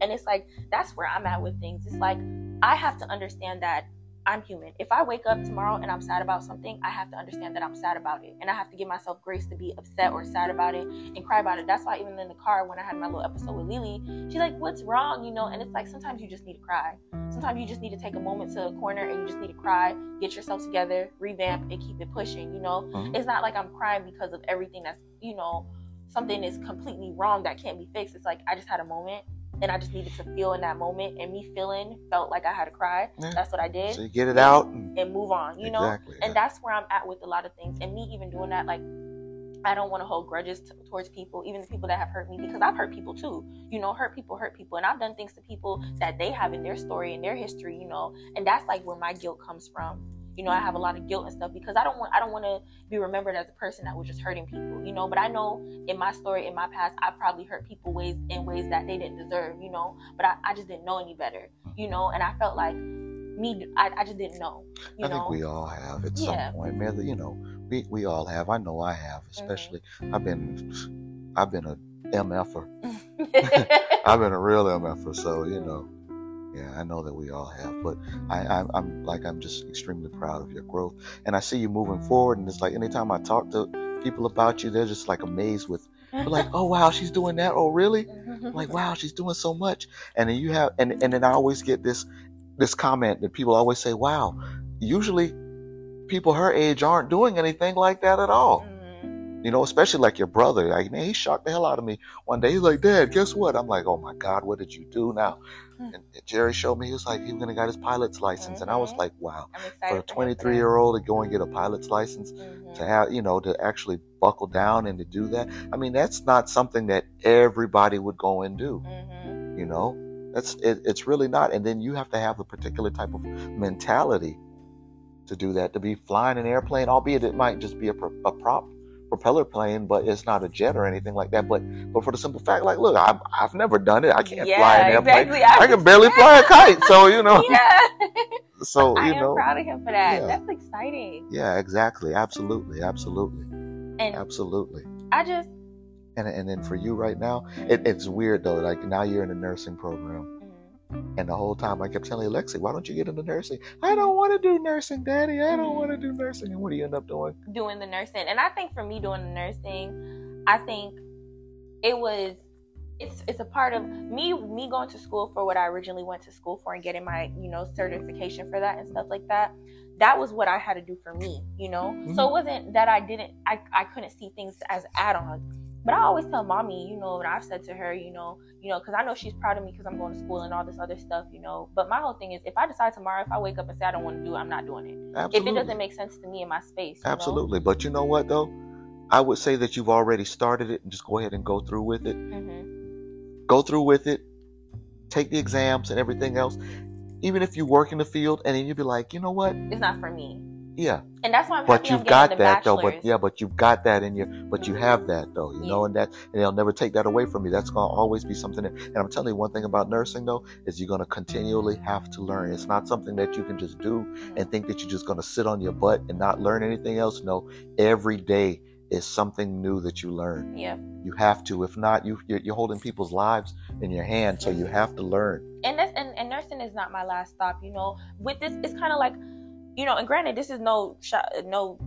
And it's like that's where I'm at with things. It's like I have to understand that I'm human. If I wake up tomorrow and I'm sad about something, I have to understand that I'm sad about it. And I have to give myself grace to be upset or sad about it and cry about it. That's why even in the car when I had my little episode with Lily, she's like, What's wrong? You know, and it's like sometimes you just need to cry. Sometimes you just need to take a moment to a corner and you just need to cry, get yourself together, revamp, and keep it pushing, you know? Mhm. It's not like I'm crying because of everything that's, you know, something is completely wrong that can't be fixed. It's like I just had a moment and I just needed to feel in that moment. And me feeling felt like I had to cry. Yeah. That's what I did. So you get it out. And, and move on, you know? exactly. And that's where I'm at with a lot of things. And me even doing that, like, I don't want to hold grudges t- towards people, even the people that have hurt me, because I've hurt people too. You know, hurt people hurt people. And I've done things to people that they have in their story, and their history, you know, and that's like where my guilt comes from. You know, I have a lot of guilt and stuff because I don't want I don't want to be remembered as a person that was just hurting people, you know. But I know in my story, in my past, I probably hurt people ways in ways that they didn't deserve, you know. But I, I just didn't know any better, you know. And I felt like me, I, I just didn't know, you I know. think we all have at Yeah. some point. Man, you know, we, we all have. I know I have, Mm-hmm. especially. I've been I've been a MFer. I've been a real MFer, so you know, yeah, I know that we all have. But I, I'm, I'm like I'm just extremely proud of your growth, and I see you moving forward. And it's like anytime I talk to people about you, they're just like amazed with, like, oh wow, she's doing that. Oh really? I'm like wow, she's doing so much. And then you have, and and then I always get this this comment that people always say, wow, usually people her age aren't doing anything like that at all. Mhm. You know, especially like your brother. Like, man, he shocked the hell out of me one day. He's like, Dad, guess what? I'm like, oh my God, what did you do now? Hmm. And Jerry showed me, he was like, he was going to get his pilot's license. And I was Mhm. like, wow. For a 23 year old to go and get a pilot's license, Mhm. to have, you know, to actually buckle down and to do that. I mean, that's not something that everybody would go and do, Mhm. you know? That's it, it's really not. And then you have to have a particular type of mentality to do that, to be flying an airplane, albeit it might just be a, a prop propeller plane, but it's not a jet or anything like that. But but for the simple fact, like, look, I've, I've never done it. I can't yeah, fly an airplane. Exactly. I can barely fly a kite. So you know, yeah. so I you am know, proud of him for that. yeah. That's exciting. yeah, exactly, absolutely, absolutely, And absolutely. I just And and then for you right now, it, it's weird though. Like now you're in a nursing program. And the whole time I kept telling Alexi, why don't you get into nursing? I don't want to do nursing, Daddy. I don't want to do nursing. And what do you end up doing? doing the nursing. And I think for me doing the nursing, I think it was it's it's a part of me me going to school for what I originally went to school for and getting my, you know, certification for that and stuff like that. That was what I had to do for me, you know? So mm-hmm. it wasn't that I didn't I, I couldn't see things as add-ons. But I always tell mommy, you know, and I've said to her, you know, you know, because I know she's proud of me because I'm going to school and all this other stuff, you know. But my whole thing is, if I decide tomorrow, if I wake up and say I don't want to do it, I'm not doing it. Absolutely. If it doesn't make sense to me in my space, you know? Absolutely. But you know what though? I would say that you've already started it and just go ahead and go through with it. Mhm. Go through with it. Take the exams and everything else. Even if you work in the field and then you'd be like, you know what? It's not for me. Yeah. And that's why I'm But you've got that though. But yeah, but you've got that in your but you have that though, you know, and that and they'll never take that away from you. That's gonna always be something that, and I'm telling you one thing about nursing though, is you're gonna continually have to learn. It's not something that you can just do Mhm. and think that you're just going to sit on your butt and not learn anything else. No, every day is something new that you learn. yeah. You have to. If not, you you're, you're holding people's lives in your hand, so you have to learn. And that's and, and nursing is not my last stop. You know, with this, it's kind of like, you know, and granted, this is no shot, no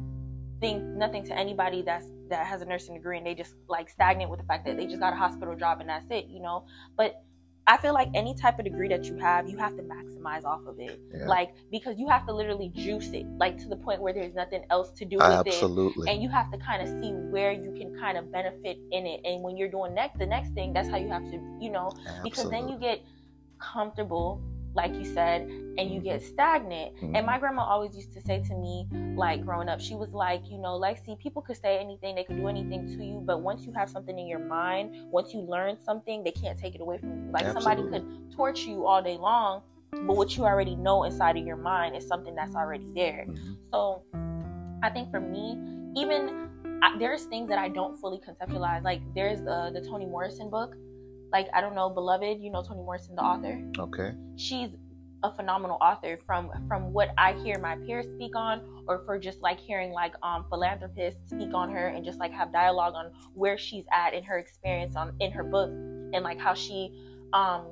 thing, nothing to anybody that's that has a nursing degree and they just like stagnant with the fact that they just got a hospital job and that's it. You know, but I feel like any type of degree that you have, you have to maximize off of it. Yeah. Like because you have to literally juice it, like to the point where there's nothing else to do with it. Absolutely. and you have to kind of see where you can kind of benefit in it and when you're doing next the next thing that's how you have to you know because then you get comfortable like you said and you get stagnant Mhm. and my grandma always used to say to me like growing up she was like you know lexi people could say anything they could do anything to you but once you have something in your mind once you learn something they can't take it away from you like somebody could torture you all day long but what you already know inside of your mind is something that's already there Mhm. so I think for me, even I, there's things that I don't fully conceptualize. Like there's the the Toni Morrison book. Like I don't know, Beloved. You know Toni Morrison, the author. Okay. She's a phenomenal author. From from what I hear my peers speak on, or for just like hearing like um philanthropists speak on her and just like have dialogue on where she's at in her experience on in her book and like how she um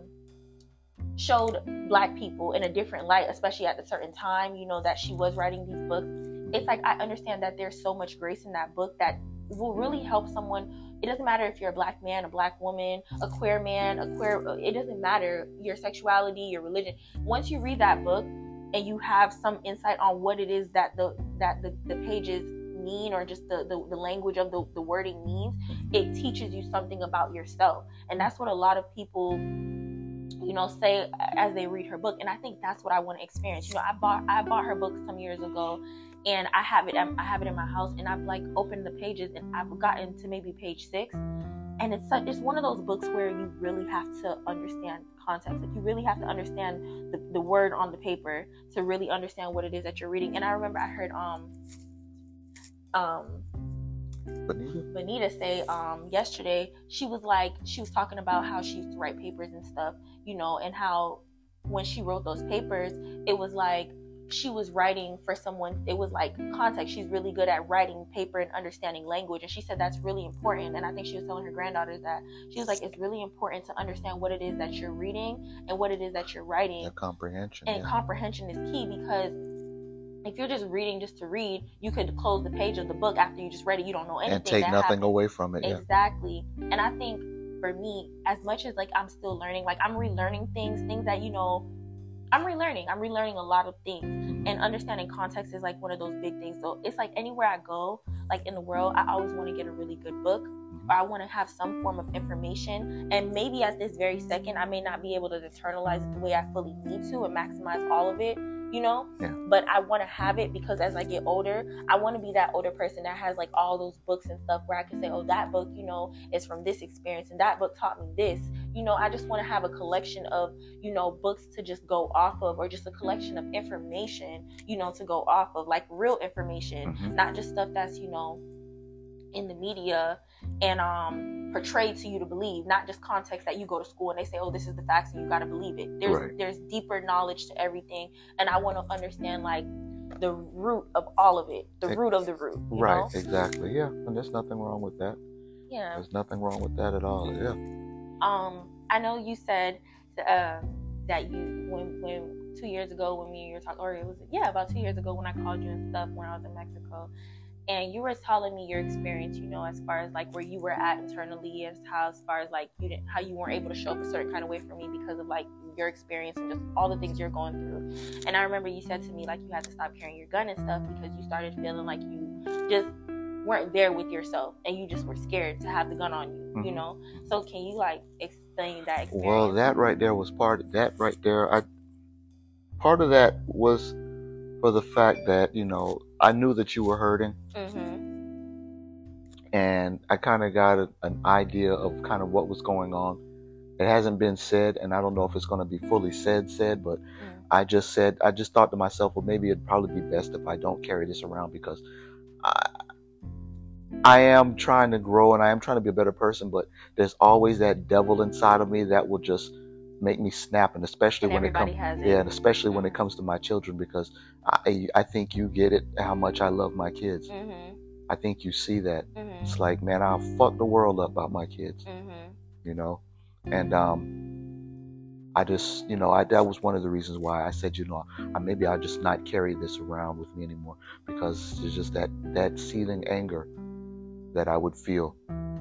showed black people in a different light, especially at a certain time, you know, that she was writing these books. It's like I understand that there's so much grace in that book that will really help someone. It doesn't matter if you're a black man, a black woman, a queer man, a queer it doesn't matter your sexuality, your religion. Once you read that book and you have some insight on what it is that the that the, the pages mean or just the, the, the language of the, the wording means, it teaches you something about yourself. And that's what a lot of people you know, say as they read her book. And I think that's what I want to experience. You know, I bought I bought her book some years ago, and I have it I have it in my house, and I've like opened the pages, and I've gotten to maybe page six, and it's such, it's one of those books where you really have to understand context. Like you really have to understand the, the word on the paper to really understand what it is that you're reading. And I remember I heard um um Benita? Benita say um yesterday she was like she was talking about how she used to write papers and stuff, you know, and how when she wrote those papers, it was like she was writing for someone it was like context she's really good at writing paper and understanding language and she said that's really important and i think she was telling her granddaughters that she was like it's really important to understand what it is that you're reading and what it is that you're writing The comprehension. and yeah. comprehension is key because if you're just reading just to read you could close the page of the book after you just read it you don't know anything and take nothing happened. away from it. Yeah. Exactly. And I think for me, as much as like I'm still learning, like I'm relearning things, things that you know, I'm relearning. I'm relearning a lot of things. Mhm. And understanding context is like one of those big things. So it's like anywhere I go, like in the world, I always want to get a really good book or I want to have some form of information. And maybe at this very second, I may not be able to internalize it the way I fully need to and maximize all of it, you know? Yeah. But I want to have it because as I get older, I want to be that older person that has like all those books and stuff where I can say, oh, that book, you know, is from this experience and that book taught me this. You know, I just want to have a collection of, you know, books to just go off of or just a collection of information, you know, to go off of, like real information, Mhm. not just stuff that's, you know, in the media and um portrayed to you to believe not just context that you go to school and they say oh this is the facts and you got to believe it there's Right. there's deeper knowledge to everything and i want to understand like the root of all of it the Ex- root of the root Right, know? exactly. Yeah, and there's nothing wrong with that. yeah There's nothing wrong with that at all. Yeah. Um i know you said uh, that you when when two years ago when me and you were talking or it was yeah about two years ago when i called you and stuff when i was in mexico. And you were telling me your experience you know as far as like where you were at internally as how as far as like you didn't how you weren't able to show up a certain kind of way for me because of like your experience and just all the things you're going through. And i remember you said to me like you had to stop carrying your gun and stuff because you started feeling like you just weren't there with yourself and you just were scared to have the gun on you you Mhm. know so can you like explain that experience Well, that right there was part. of That right there, I part of that was for the fact that you know I knew that you were hurting, mm-hmm. and I kind of got a, an idea of kind of what was going on. It hasn't been said, and I don't know if it's going to be fully said. Said, but Mm. I just said I just thought to myself, well, maybe it'd probably be best if I don't carry this around because I I am trying to grow and I am trying to be a better person, but there's always that devil inside of me that will just make me snap, and especially and when it comes. Yeah, and especially when it comes to my children, because I I think you get it how much I love my kids. mm-hmm. I think you see that. Mm-hmm. It's like, man, I'll fuck the world up about my kids, Mm-hmm. you know, and um, I just, you know, I that was one of the reasons why I said, you know, I, maybe I'll just not carry this around with me anymore because it's just that that seething anger that I would feel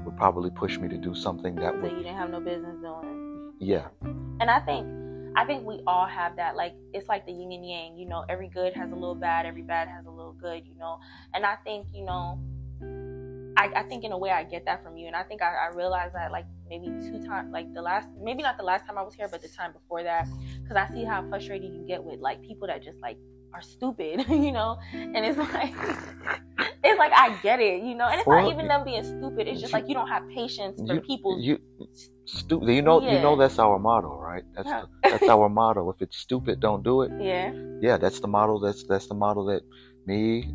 would probably push me to do something that so would, you didn't have no business doing yeah, and i think i think we all have that like it's like the yin and yang you know every good has a little bad every bad has a little good you know? And i think you know I, I think in a way I get that from you, and I think I, I realized that like maybe two times, like the last, maybe not the last time I was here, but the time before that, because I see how frustrated you get with like people that just like are stupid, you know, and it's like, it's like I get it, you know, and it's Well, not even them being stupid. It's just you- like you don't have patience for you, people. you stupid. You know, you know that's our motto, right? That's Yeah. the, that's our motto. If it's stupid, don't do it. yeah, Yeah, that's the motto. That's that's the motto that me,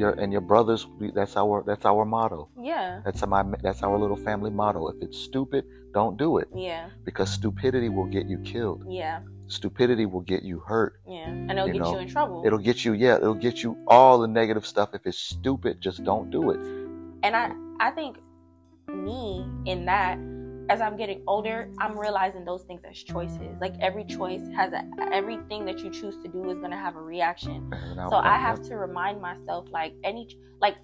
your and your brothers. we- That's our that's our motto. yeah, That's my that's our little family motto. If it's stupid, don't do it yeah, because stupidity will get you killed. yeah, Stupidity will get you hurt. yeah, and it'll You get know, you in trouble. It'll get you yeah. It'll get you all the negative stuff. If it's stupid, just don't do it. and I I think me in that as I'm getting older, I'm realizing those things as choices. Like every choice has a everything that you choose to do is gonna have a reaction. So I have to remind myself like any like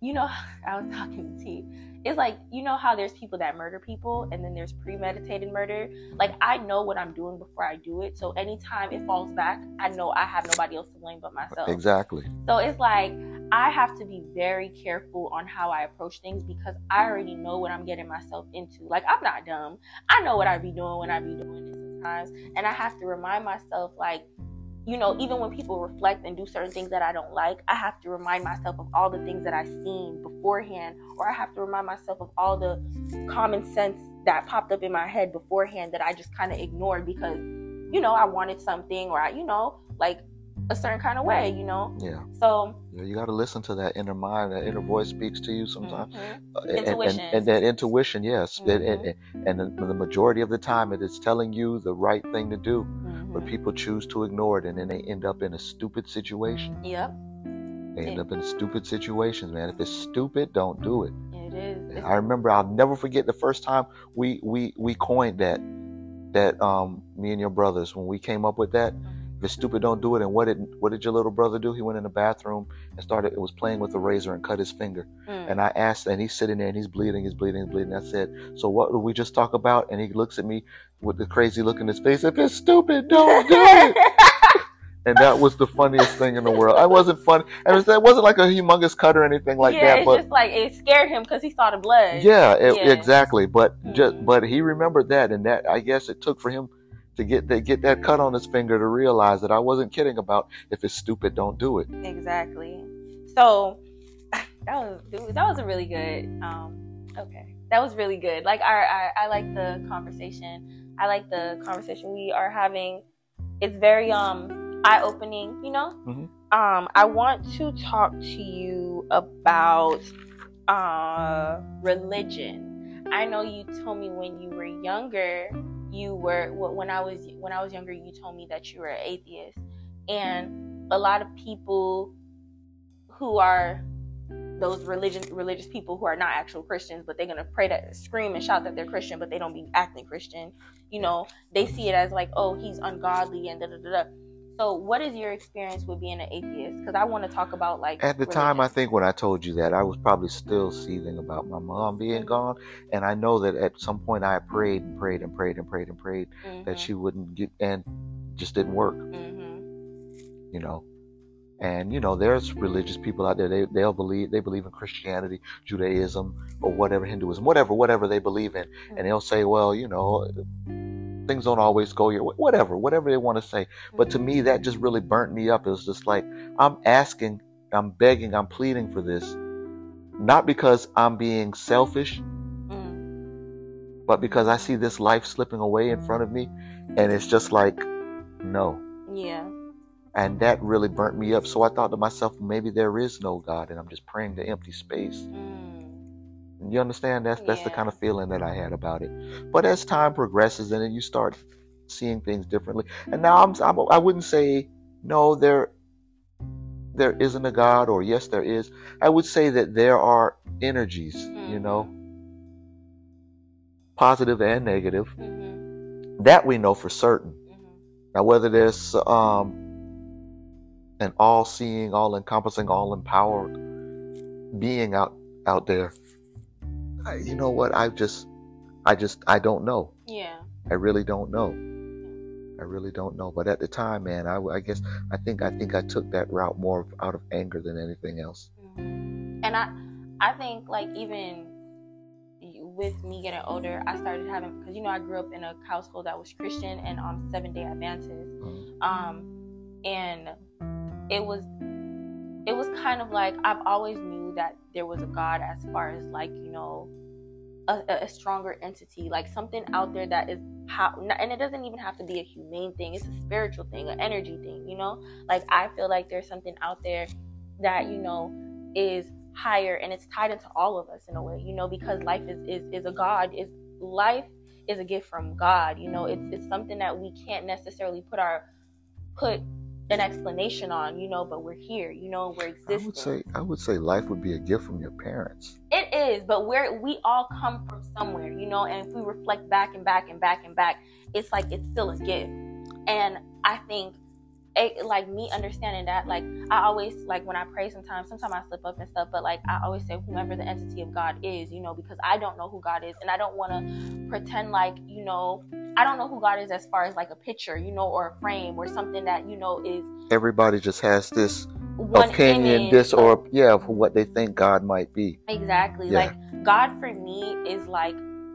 you know I was talking to T. It's like you know how there's people that murder people and then there's premeditated murder. Like I know what I'm doing before I do it. So anytime it falls back, I know I have nobody else to blame but myself. exactly. So it's like I have to be very careful on how I approach things because I already know what I'm getting myself into. Like I'm not dumb. I know what I be doing when I be doing this and sometimes and i have to remind myself like you know even when people reflect and do certain things that i don't like i have to remind myself of all the things that i've seen beforehand or i have to remind myself of all the common sense that popped up in my head beforehand that i just kind of ignored because you know i wanted something or i you know like a certain kind of way, you know. Yeah. So Yeah, you got to listen to that inner mind. That inner voice speaks to you sometimes. mhm. Uh, and- and, Intuition. and, that intuition, yes. And- Mhm. And, and, the, majority of the time, it is telling you the right thing to do. But Mhm. people choose to ignore it, and then they end up in a stupid situation. Yep, They end Yeah. up in stupid situations, man. If it's stupid, don't do it. it is. It's- I remember. I'll never forget the first time we we we coined that. That um, me and your brothers when we came up with that. If it's stupid, don't do it. And what did what did your little brother do? He went in the bathroom and started. It was playing with a razor and cut his finger. Mm. And I asked, and he's sitting there and he's bleeding, he's bleeding, he's bleeding. I said, So what did we just talk about? And he looks at me with the crazy look in his face. If it's stupid, don't do it. and that was the funniest thing in the world. I wasn't funny. And it, was, it wasn't like a humongous cut or anything like yeah, that. it's But just like it scared him because he saw the blood. yeah, it, Yeah. exactly. But just Mhm. but he remembered that, and that I guess it took for him to get that get that cut on his finger to realize that I wasn't kidding about if it's stupid, don't do it. Exactly. So that was that was a really good. Um, okay, that was really good. Like I, I I like the conversation. I like the conversation we are having. It's very um eye opening. You know. Mhm. Um, I want to talk to you about uh religion. I know you told me when you were younger, you were when I was when I was younger, you told me that you were an atheist, and a lot of people who are those religion religious people who are not actual Christians, but they're gonna pray that scream and shout that they're Christian, but they don't be acting Christian. You know, they see it as like, oh, he's ungodly and da da da. da. So, what is your experience with being an atheist? Because I want to talk about like At the time, I think when I told you that, I was probably still seething about my mom being gone, and I know that at some point I prayed and prayed and prayed and prayed and prayed that Mhm, she wouldn't get, and just didn't work. mhm, You know, and you know, there's religious people out there. They they'll believe they believe in Christianity, Judaism, or whatever Hinduism, whatever whatever they believe in, and they'll say, well, you know. Things don't always go your way, whatever, whatever they want to say. But to me, that just really burnt me up. It was just like, I'm asking, I'm begging, I'm pleading for this. Not because I'm being selfish, Mm, but because I see this life slipping away in front of me. And it's just like, no. yeah, And that really burnt me up. So I thought to myself, maybe there is no God, and I'm just praying to empty space. mm, You understand? That's that's the kind of feeling that I had about it. But as time progresses, and then you start seeing things differently, and now I'm, I'm I wouldn't say no there there isn't a God or yes there is. I would say that there are energies, you know, positive and negative. mhm, That we know for certain. mhm. Now whether there's um an all-seeing, all-encompassing, all-empowered being out out there, I, you know what? I just I just I don't know. yeah, I really don't know. I really don't know. But at the time, man, I, I guess I think I think I took that route more out of anger than anything else. Mhm. and I I think like even with me getting older, I started having because you know I grew up in a household that was Christian and on Seven Day Adventist, Um, um, and it was it was kind of like I've always knew that there was a God as far as like you know a, a- stronger entity, like something out there that is how, and it doesn't even have to be a humane thing. It's a spiritual thing, an energy thing. You know, like I feel like there's something out there that you know is higher and it's tied into all of us in a way. You know, because life is is is a God. Is life is a gift from God. You know, it's it's something that we can't necessarily put our put an explanation on, you know, but we're here, you know, we're existing. I would say I would say life would be a gift from your parents. It is, but where we all come from somewhere, you know, and if we reflect back and back and back and back, it's like it's still a gift. And I think it, like me understanding that, like I always like when I pray sometimes, sometimes I slip up and stuff, but like I always say whomever the entity of God is, you know, because I don't know who God is and I don't want to pretend like, you know, I don't know who God is as far as like a picture, you know, or a frame or something that, you know, is Everybody just has this opinion, image this or yeah, of what they think God might be. Exactly. Yeah. Like God for me is like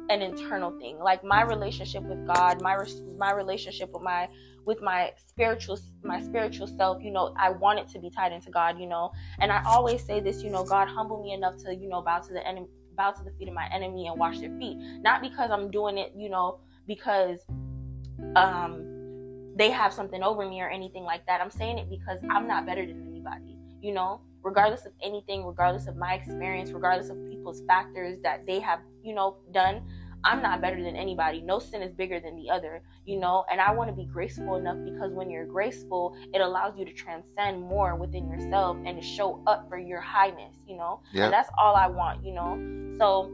an internal thing. Like my relationship with God, my my relationship with my with my spiritual my spiritual self you know i want it to be tied into god you know. And i always say this you know god humble me enough to you know bow to the enemy bow to the feet of my enemy and wash their feet. Not because i'm doing it you know because um they have something over me or anything like that. I'm saying it because i'm not better than anybody you know. Regardless of anything regardless of my experience regardless of people's factors that they have you know done I'm not better than anybody. No sin is bigger than the other, you know? And I want to be graceful enough because when you're graceful, it allows you to transcend more within yourself and to show up for your highness, you know? Yeah. And that's all I want, you know? So,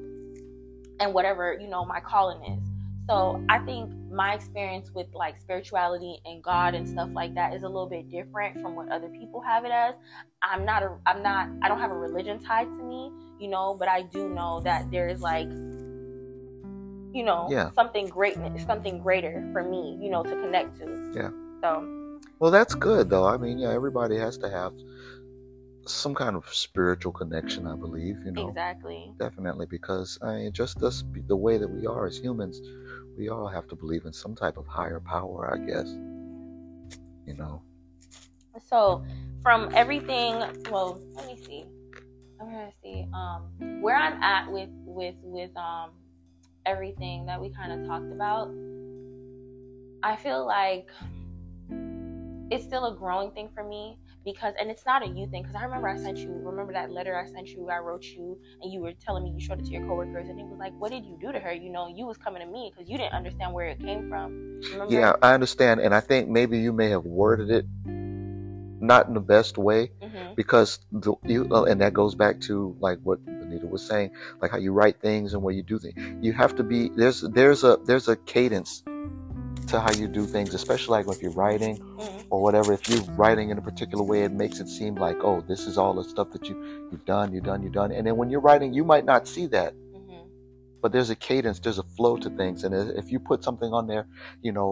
and whatever, you know, my calling is. So I think my experience with like spirituality and God and stuff like that is a little bit different from what other people have it as. I'm not a I'm not I don't have a religion tied to me, you know, but I do know that there is like you know, Yeah. something great, something greater for me, you know, to connect to. Yeah. So Well, that's good though. I mean, yeah, everybody has to have some kind of spiritual connection, I believe. You know, exactly. definitely because I mean, just us the way that we are as humans, we all have to believe in some type of higher power, I guess. You know. So from everything, well, let me see. I'm gonna see um, where I'm at with with with um everything that we kind of talked about. I feel like it's still a growing thing for me because, and it's not a you thing because I remember I sent you, remember that letter I sent you, I wrote you, and you were telling me you showed it to your coworkers, and it was like, what did you do to her? You know, you was coming to me because you didn't understand where it came from. Remember? Yeah, I understand, and I think maybe you may have worded it not in the best way hmm because the, you uh, and that goes back to like what Benita was saying, like how you write things and where you do things. You have to be there's there's a there's a cadence to how you do things, especially like if you're writing hmm or whatever. If you're writing in a particular way, it makes it seem like oh, this is all the stuff that you you've done, you've done, you've done, and then when you're writing, you might not see that, hmm but there's a cadence, there's a flow to things, and if you put something on there, you know.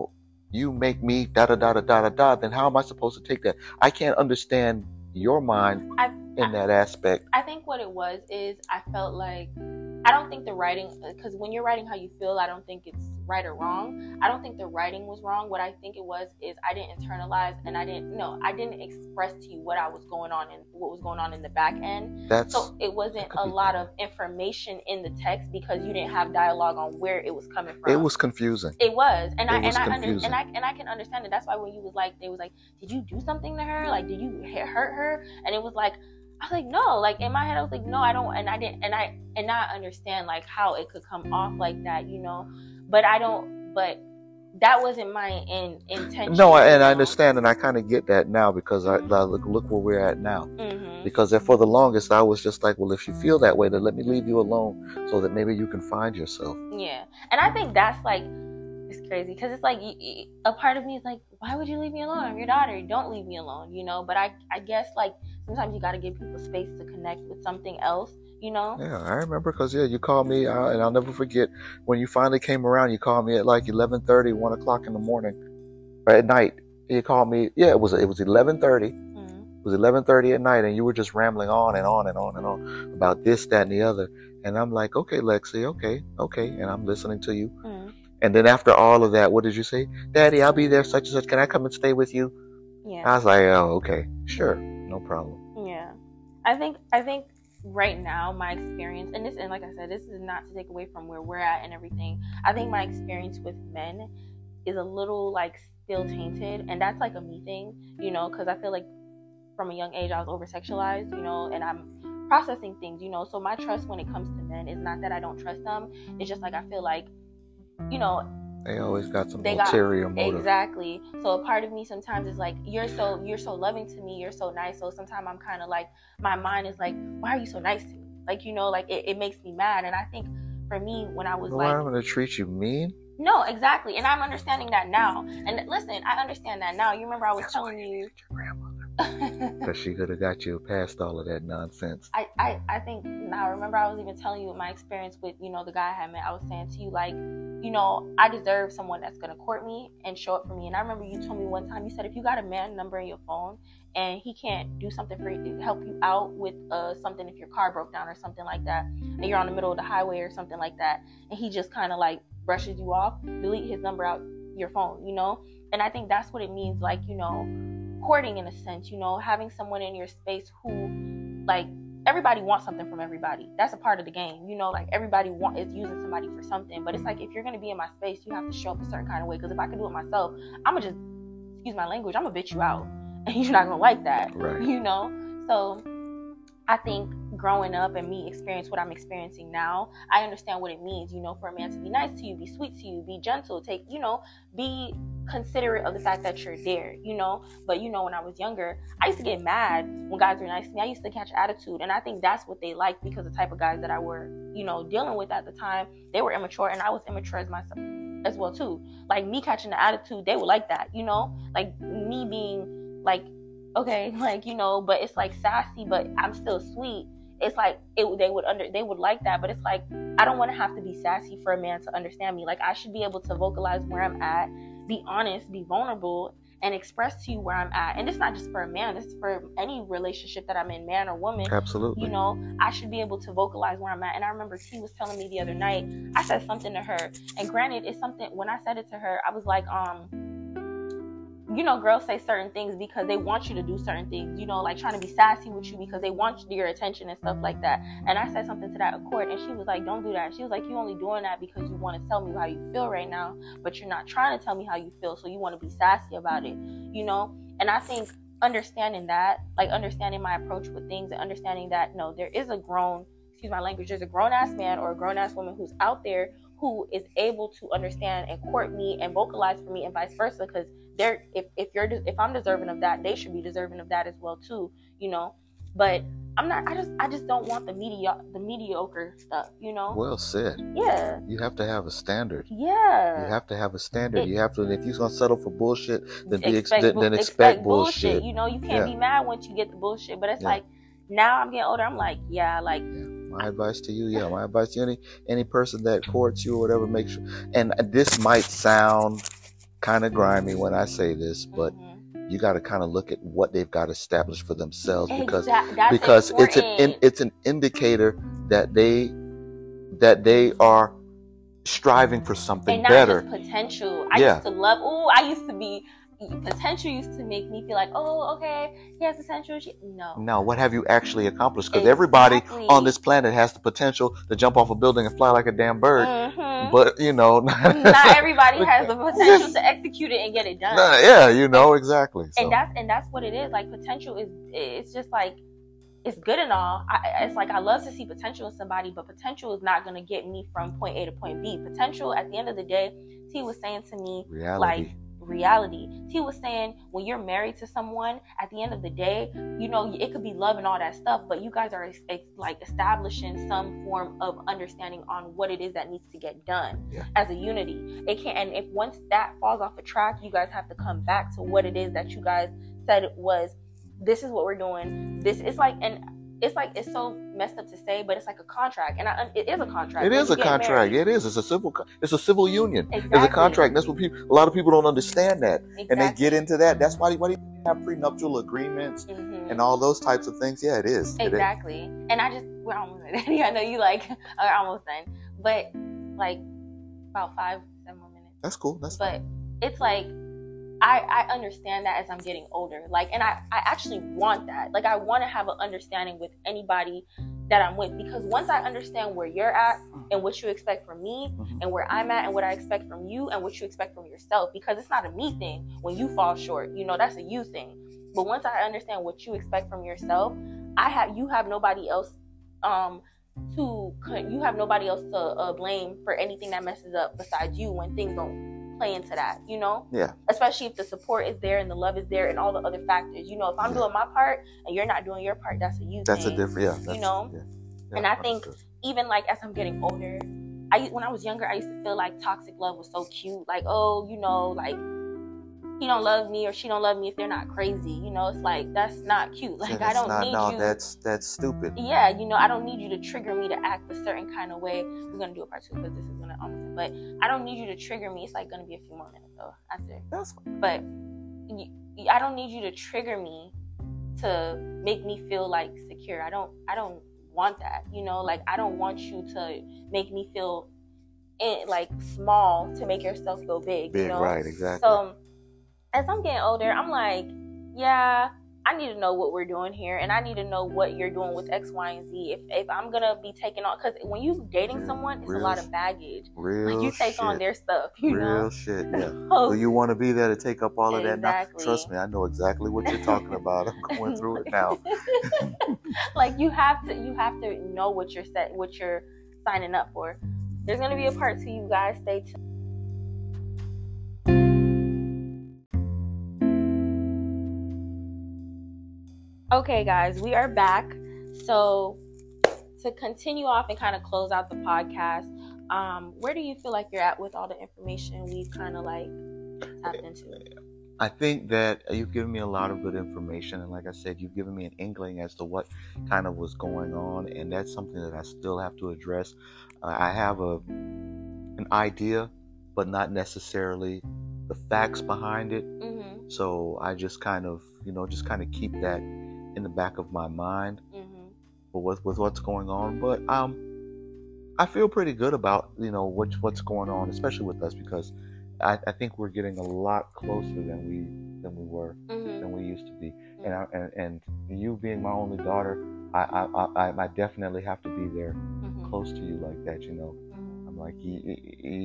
You make me da da da da da da da. Then how am I supposed to take that? I can't understand your mind I, in that aspect. I think what it was is I felt like I don't think the writing because when you're writing how you feel, I don't think it's right or wrong. I don't think the writing was wrong. What I think it was is I didn't internalize and I didn't no, I didn't express to you what I was going on and what was going on in the back end. That's So it wasn't a lot of information in the text because you didn't have dialogue on where it was coming from. it was confusing. It was, and I was and I under, and I and I can understand it. That's why when you was like, they was like, did you do something to her? Like, did you hurt her? And it was like, I was like, no. Like in my head, I was like, no, I don't. And I didn't. And I and I understand like how it could come off like that, you know. But I don't. But that wasn't my in, intention. No, I- and I understand, and I kind of get that now because I, I look look where we're at now. Mhm. Because for the longest, I was just like, well, if you feel that way, then let me leave you alone so that maybe you can find yourself. Yeah, and I think that's like it's crazy because it's like a part of me is like, why would you leave me alone? I'm your daughter. Don't leave me alone, you know. But I, I guess like sometimes you got to give people space to connect with something else, you know. Yeah, I remember because yeah, you called me, uh, and I'll never forget when you finally came around. You called me at like 11:30, 1 o'clock in the morning, or at night. You called me. Yeah, it was it was 11:30. Mhm. It was 11:30 at night, and you were just rambling on and on and on and on about this, that, and the other. And I'm like, okay, Lexi, okay, okay, and I'm listening to you. Mhm. And then after all of that, what did you say? Daddy, I'll be there such and such. Can I come and stay with you? Yeah. I was like, oh, okay, sure, no problem. yeah. I think I think right now my experience and this and like I said, this is not to take away from where we're at and everything. I think my experience with men is a little like still tainted, and that's like a me thing, you know, because I feel like from a young age I was over sexualized, you know, and I'm processing things, you know. So my trust when it comes to men is not that I don't trust them. It's just like I feel like, you know, They always got some They got- ulterior motive. Exactly. So a part of me sometimes is like, you're so you're so loving to me, you're so nice. So sometimes I'm kind of like, my mind is like, why are you so nice to me? Like you know, like it, it makes me mad. And I think for me, when I was Why like, I'm gonna treat you mean? no, exactly. And I'm understanding that now. And listen, I understand that now. You remember I was That's telling you you, your grandmother. Because she could have got you past all of that nonsense. I, I, I think now remember I was even telling you my experience with, you know, the guy I had met. I was saying to you like, you know, I deserve someone that's gonna court me and show up for me. And I remember you told me one time you said if you got a man number in your phone and he can't do something for you help you out with uh something if your car broke down or something like that and you're on the middle of the highway or something like that and he just kind of like brushes you off, delete his number out your phone, you know? And I think that's what it means like, you know, courting in a sense, you know, having someone in your space who like everybody wants something from everybody. That's a part of the game. You know, like everybody want is using somebody for something. But it's like if you're gonna be in my space, you have to show up a certain kind of way. Because if I can do it myself, I'm gonna just excuse my language. I'm gonna bitch you out, and you're not gonna like that. Right. You know. So I think growing up and me experience what I'm experiencing now, I understand what it means, you know, for a man to be nice to you, be sweet to you, be gentle, take, you know, be considerate of the fact that you're there, you know. But you know, when I was younger, I used to get mad when guys were nice to me. I used to catch attitude, and I think that's what they liked because the type of guys that I were, you know, dealing with at the time, they were immature, and I was immature as myself as well too. Like me catching the attitude, they would like that, you know, like me being like okay, like you know, but it's like sassy, but I'm still sweet. It's like it they would under they would like that, but it's like I don't want to have to be sassy for a man to understand me. Like I should be able to vocalize where I'm at, be honest, be vulnerable, and express to you where I'm at. And it's not just for a man, it's for any relationship that I'm in, man or woman. Absolutely. You know, I should be able to vocalize where I'm at. And I remember T was telling me the other night, I said something to her. And granted, it's something when I said it to her, I was like, um, you know, girls say certain things because they want you to do certain things, you know, like trying to be sassy with you because they want your attention and stuff like that. And I said something to that accord, and she was like, Don't do that. She was like, You only doing that because you want to tell me how you feel right now, but you're not trying to tell me how you feel, so you want to be sassy about it, you know? And I think understanding that, like understanding my approach with things and understanding that, no, there is a grown, excuse my language, there's a grown ass man or a grown ass woman who's out there who is able to understand and court me and vocalize for me and vice versa because they're if, if you're if i'm deserving of that they should be deserving of that as well too you know but i'm not i just i just don't want the media the mediocre stuff you know Well said. yeah You have to have a standard. yeah You have to have a standard. It- you have to. If you're gonna settle for bullshit, then be ex- expect, then, then expect, bullshit. you know you can't Yeah. be mad once you get the bullshit but it's Yeah. like now i'm getting older i'm like yeah like My advice to you, yeah, my advice to any any person that courts you or whatever, make sure. And this might sound kind of grimy when I say this, but mhm. you got to kind of look at what they've got established for themselves because Exact- that's because it's an in, it's an indicator that they that they are striving for something better. potential. I Yeah. used to love. Oh, I used to be potential. Used to make me feel like, oh, okay, he has potential. She, no, Now, what have you actually accomplished? Because everybody on this planet has the potential to jump off a building and fly like a damn bird, Mhm. but you know, not everybody has the potential to execute it and get it done. Nah, yeah, you know exactly. So, And that's and that's what it is. Like potential is it's just like it's good and all. I, it's like I love to see potential in somebody, but potential is not going to get me from point A to point B. Potential at the end of the day, T was saying to me, reality. like reality. T was saying when you're married to someone, at the end of the day, you know, it could be love and all that stuff, but you guys are like establishing some form of understanding on what it is that needs to get done Yeah. as a unity. It can't, and if once that falls off a track, you guys have to come back to what it is that you guys said it was this is what we're doing. This is like and it's like it's so messed up to say, but it's like a contract, and I, it is a contract. it When is a contract. married. It is. It's a civil. It's a civil union. It's a contract. That's what people. A lot of people don't understand that, and they get into that. That's why. Why do you have prenuptial agreements Mhm. and all those types of things? Yeah, it is. It is. Exactly. And I just we're almost done. I know you like are almost done. But like about five, seven more minutes. That's cool. That's But it's like I, I understand that as I'm getting older. Like and I, I actually want that. Like I want to have an understanding with anybody that I'm with because once I understand where you're at and what you expect from me Mhm. and where I'm at and what I expect from you and what you expect from yourself because it's not a me thing when you fall short. You know, that's a you thing. But once I understand what you expect from yourself, I have you have nobody else um to you have nobody else to uh, blame for anything that messes up besides you when things don't play into that, you know? Yeah. Especially if the support is there and the love is there and all the other factors. You know, if I'm Yeah. doing my part and you're not doing your part, that's a you That's a different. Yeah. You know? Yeah. Yeah, And I think- even like as I'm getting older, I when I was younger, I used to feel like toxic love was so cute. Like, oh, you know, like he don't love me or she don't love me if they're not crazy. You know, it's like that's not cute. Like I don't not, need no, you. that's that's stupid. Yeah, you know, I don't need you to trigger me to act a certain kind of way. We're gonna do a part two because this is gonna almost. But I don't need you to trigger me. It's like gonna be a few more minutes though after. That's fine. But you, I don't need you to trigger me to make me feel like secure. I don't. I don't want that. You know, like I don't want you to make me feel in, like small to make yourself feel big. Big, you know? right? Exactly. So as I'm getting older, I'm like, yeah, I need to know what we're doing here, and I need to know what you're doing with X, Y, and Z. If if I'm gonna be taking on, because when you dating someone, it's Real a lot of baggage. Real Like you take shit. on their stuff, you Real know. shit. Yeah. So, Do you want to be there to take up all of that now? Exactly. Trust me, I know exactly what you're talking about. I'm going through it now. like you have to you have to know what you're set what you're signing up for. There's gonna be a part two, you guys. Stay tuned. Okay, guys, we are back. So to continue off and kind of close out the podcast, um, where do you feel like you're at with all the information we've kind of like tapped into? I think that you've given me a lot of good information, and like I said, you've given me an inkling as to what kind of was going on, and that's something that I still have to address. Uh, I have a an idea, but not necessarily the facts behind it. Mm-hmm. So I just kind of, you know, just kind of keep that in the back of my mind Mm-hmm. with with what's going on. But um, I feel pretty good about you know what what's going on, especially with us because I, I think we're getting a lot closer than we than we were Mm-hmm. than we used to be. And I, and, and you being my only daughter, I, I I I definitely have to be there Mm-hmm. close to you like that. You know, I'm like you,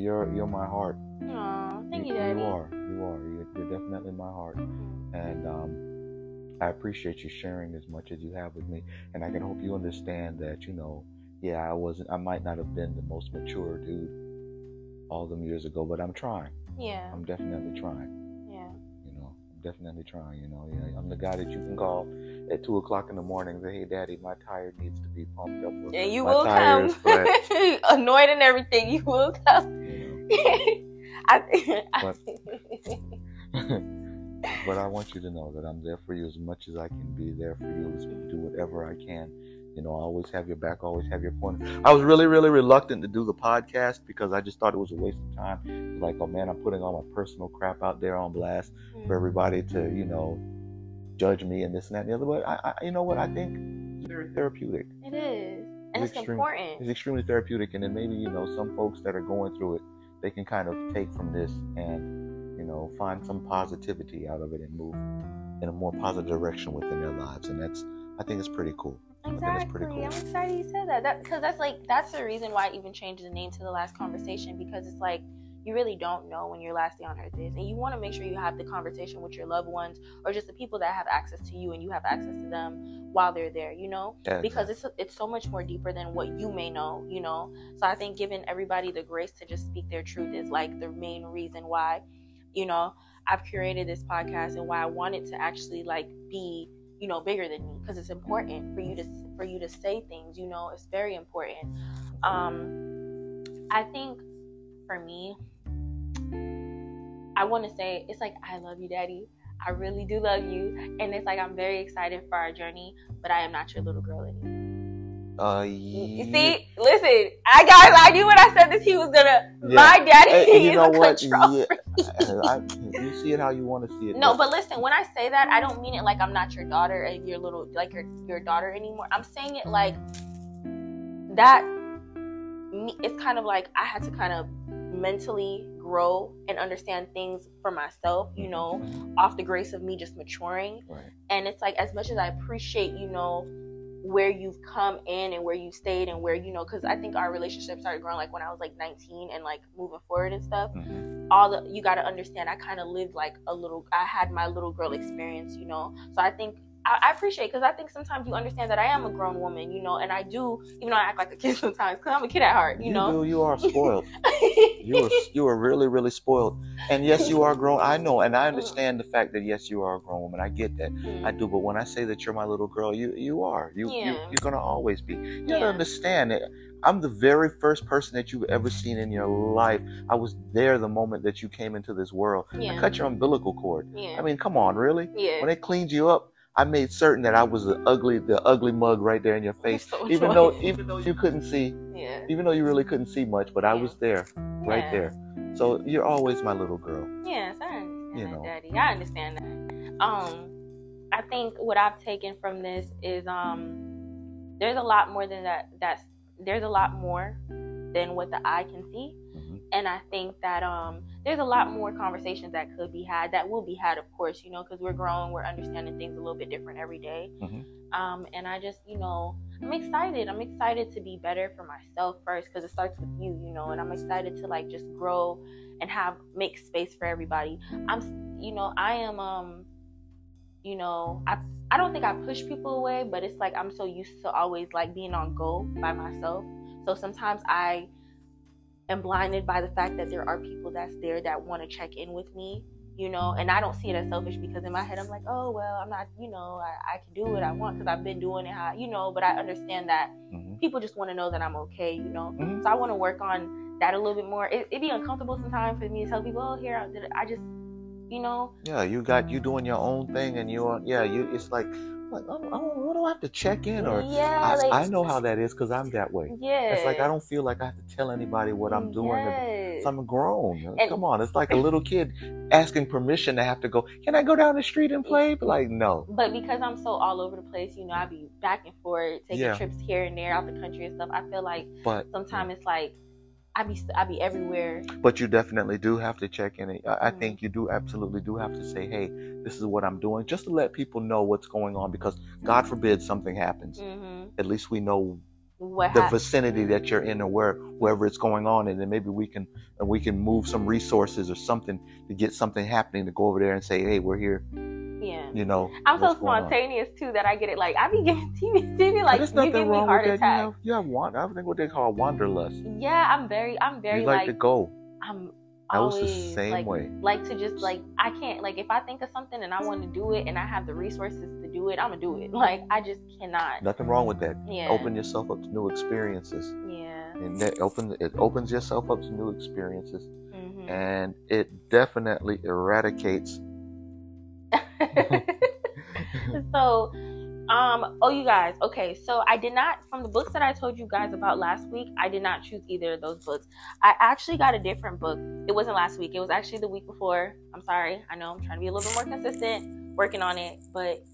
you're you're my heart. Aw, thank you, Daddy. You are. You are. You're, you're definitely my heart. And um, I appreciate you sharing as much as you have with me. And I can hope you understand that, you know, yeah, I wasn't, I might not have been the most mature dude all them years ago, but I'm trying. Yeah, I'm definitely trying. yeah. You know, I'm definitely trying. You know, yeah, I'm the guy that you can call at two o'clock in the morning. and Say, hey, daddy, my tire needs to be pumped up. And you my will come. is flat," Annoyed and everything, you will come. you I, I, know. but I want you to know that I'm there for you as much as I can be there for you. Do whatever I can. You know, I always have your back, always have your corner. I was really, really reluctant to do the podcast because I just thought it was a waste of time. Like, oh man, I'm putting all my personal crap out there on blast for mm. everybody to, you know, judge me and this and that and the other. But I, I you know what? I think it's very therapeutic. it is, and It's it's, important. It's extremely therapeutic, and then maybe you know some folks that are going through it, they can kind of take from this and know find some positivity out of it and move in a more positive direction within their lives, and that's I think it's pretty cool. Exactly. cool. I'm excited you said that. That because that's like that's the reason why I even changed the name to the last conversation because it's like you really don't know when your last day on earth is, and you want to make sure you have the conversation with your loved ones or just the people that have access to you and you have access to them while they're there. You know, Yeah, because it's it's so much more deeper than what you may know. You know, so I think giving everybody the grace to just speak their truth is like the main reason why, you know, I've curated this podcast and why I want it to actually like be you know bigger than me because it's important for you to for you to say things you know it's very important. Um i think for me i want to say it's like i love you daddy. I really do love you. And it's like i'm very excited for our journey but i am not your little girl anymore uh, you see listen i guys i knew when i said this he was gonna Yeah. my daddy Hey, you is know a what? control Yeah, I, you see it how you want to see it. No, but listen, when I say that, I don't mean it like I'm not your daughter and your little like your your daughter anymore. I'm saying it like that it's kind of like I had to kind of mentally grow and understand things for myself, you know, off the grace of me just maturing. Right. And it's like as much as I appreciate, you know, where you've come in and where you stayed and where you know because i think our relationship started growing like when i was like 19 and like moving forward and stuff Mhm. all the you got to understand i kind of lived like a little i had my little girl experience you know so i think I, I appreciate because I think sometimes you understand that I am a grown woman, you know, and I do, even though I act like a kid sometimes, because I'm a kid at heart, you, You know. do. You are spoiled. you are you are really really spoiled. And yes, you are grown. I know, and I understand the fact that yes, you are a grown woman. I get that. Mm. I do. But when I say that you're my little girl, you you are. You, you Yeah. you're gonna always be. You gotta understand that I'm the very first person that you've ever seen in your life. I was there the moment that you came into this world. I cut your umbilical cord. yeah, I mean, come on, really? yeah. When they cleaned you up, I made certain that I was the ugly, the ugly mug right there in your face. So Even annoying. though, even though you couldn't see, yeah, even though you really couldn't see much, but I was there, right there. So you're always my little girl. Yes, I understand You that, know. Daddy. I understand that. Um, I think what I've taken from this is um, there's a lot more than that. That's there's a lot more than what the eye can see. And I think that um, there's a lot more conversations that could be had. That will be had, of course, you know, because we're growing, we're understanding things a little bit different every day. Mhm. Um, and I just, you know, I'm excited. I'm excited to be better for myself first because it starts with you, you know, and I'm excited to like just grow and have make space for everybody. I'm, you know, I am, um, you know, I I don't think I push people away, but it's like I'm so used to always like being on go by myself. So sometimes I am blinded by the fact that there are people that's there that want to check in with me, you know, and I don't see it as selfish because in my head I'm like, oh well, I'm not, you know, I, I can do what I want because I've been doing it, how, you know, but I understand that Mhm. people just want to know that I'm okay, you know. Mhm. So I want to work on that a little bit more. It, it'd be uncomfortable sometimes for me to tell people, oh, here, I did it. I just, you know, Yeah, you got you doing your own thing, and you're yeah. You it's like like oh, oh, what do I have to check in or yeah, I, like, I know how that is because I'm that way. yeah. It's like I don't feel like I have to tell anybody what I'm mm, doing. Yes. I'm grown. And- Come on, it's like a little kid asking permission to have to go. Can I go down the street and play? But like, no. But because I'm so all over the place, you know, I be back and forth, taking Yeah. trips here and there out the country and stuff. I feel like But sometimes it's like I be I be everywhere. but you definitely do have to check in. I, I think you do absolutely do have to say, hey, this is what I'm doing, just to let people know what's going on. Because God forbid something happens. hmm At least we know What the vicinity that you're in or where wherever it's going on and then maybe we can and we can move some resources or something to get something happening to go over there and say hey we're here Yeah. you know I'm so what's going on. spontaneous too that I get it. Like I be getting TV, TV like there's you nothing give me wrong heart with that. You have, have want, I think what they call wanderlust. Yeah, I'm very, I'm very you like, like, to go. I'm I was the same like, way. like to just like I can't like if I think of something and I want to do it and I have the resources to do it, I'm gonna do it. Like I just cannot. Nothing wrong with that. Yeah. Open yourself up to new experiences. Yeah. And that open it opens yourself up to new experiences hmm and it definitely eradicates so um oh you guys okay so i did not from the books that i told you guys about last week i did not choose either of those books. I actually got a different book. It wasn't last week it was actually the week before. I'm sorry i know i'm trying to be a little bit more consistent working on it but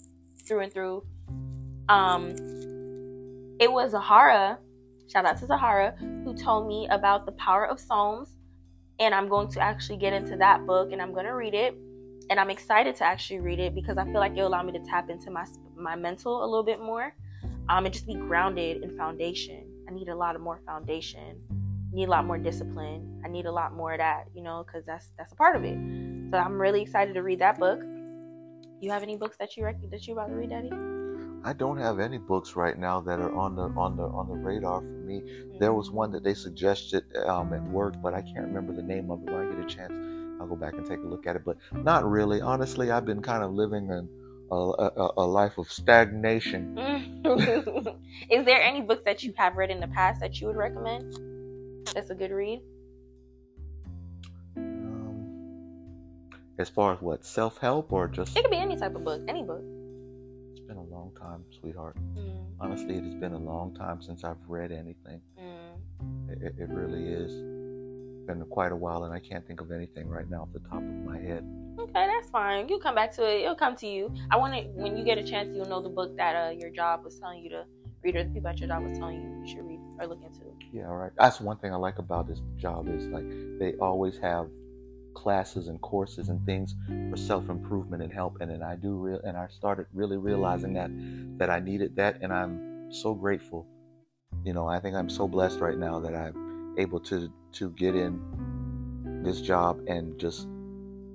through and through. Um it was zahara shout out to zahara who told me about the power of psalms and i'm going to actually get into that book and i'm going to read it and I'm excited to actually read it because I feel like it'll allow me to tap into my my mental a little bit more, um, and just be grounded in foundation. I need a lot of more foundation. I need a lot more discipline. I need a lot more of that, you know, because that's that's a part of it. So I'm really excited to read that book. You have any books that you rec- that you about to read, Daddy? I don't have any books right now that are on the on the on the radar for me. There was one that they suggested um, at work, but I can't remember the name of it. When I get a chance, I'll go back and take a look at it. But not really. Honestly, I've been kind of living in a, a, a life of stagnation. Is there any books that you have read in the past that you would recommend? That's a good read. Um, as far as what self help or just It could be any type of book, any book. it's been a long time, sweetheart. Mm, Honestly, it has been a long time since I've read anything. mm. It, it- really is. Been quite a while, and I can't think of anything right now off the top of my head. Okay, that's fine. You come back to it. It'll come to you. I want to when you get a chance, you'll know the book that uh, your job was telling you to read, or the people at your job was telling you you should read or look into. Yeah, all right. That's one thing I like about this job is like they always have classes and courses and things for self improvement and help. And then I do real, and I started really realizing that that I needed that, and I'm so grateful. You know, I think I'm so blessed right now that I'm able to to get in this job and just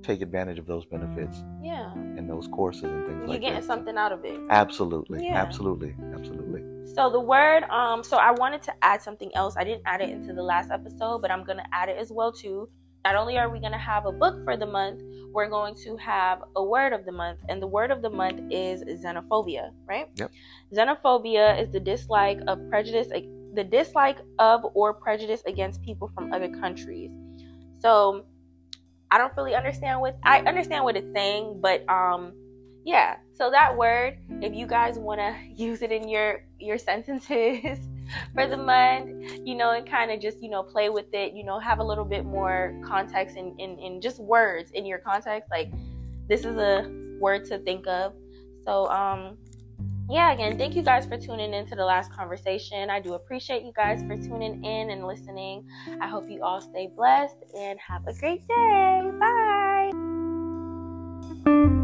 take advantage of those benefits Yeah. and those courses and things You're like that. You're getting something out of it. Absolutely, Yeah. absolutely, absolutely. So the word, um, so I wanted to add something else. I didn't add it into the last episode, but I'm gonna add it as well too. Not only are we gonna have a book for the month, we're going to have a word of the month, and the word of the month is xenophobia, right? Yep. Xenophobia is the dislike of prejudice, the dislike of or prejudice against people from other countries. So I don't really understand what I understand what it's saying, but um yeah. So that word if you guys want to use it in your your sentences for the month you know and kind of just you know play with it you know have a little bit more context in, in in just words in your context like this is a word to think of. So um yeah, again, thank you guys for tuning in to the last conversation. I do appreciate you guys for tuning in and listening. I hope you all stay blessed and have a great day. Bye.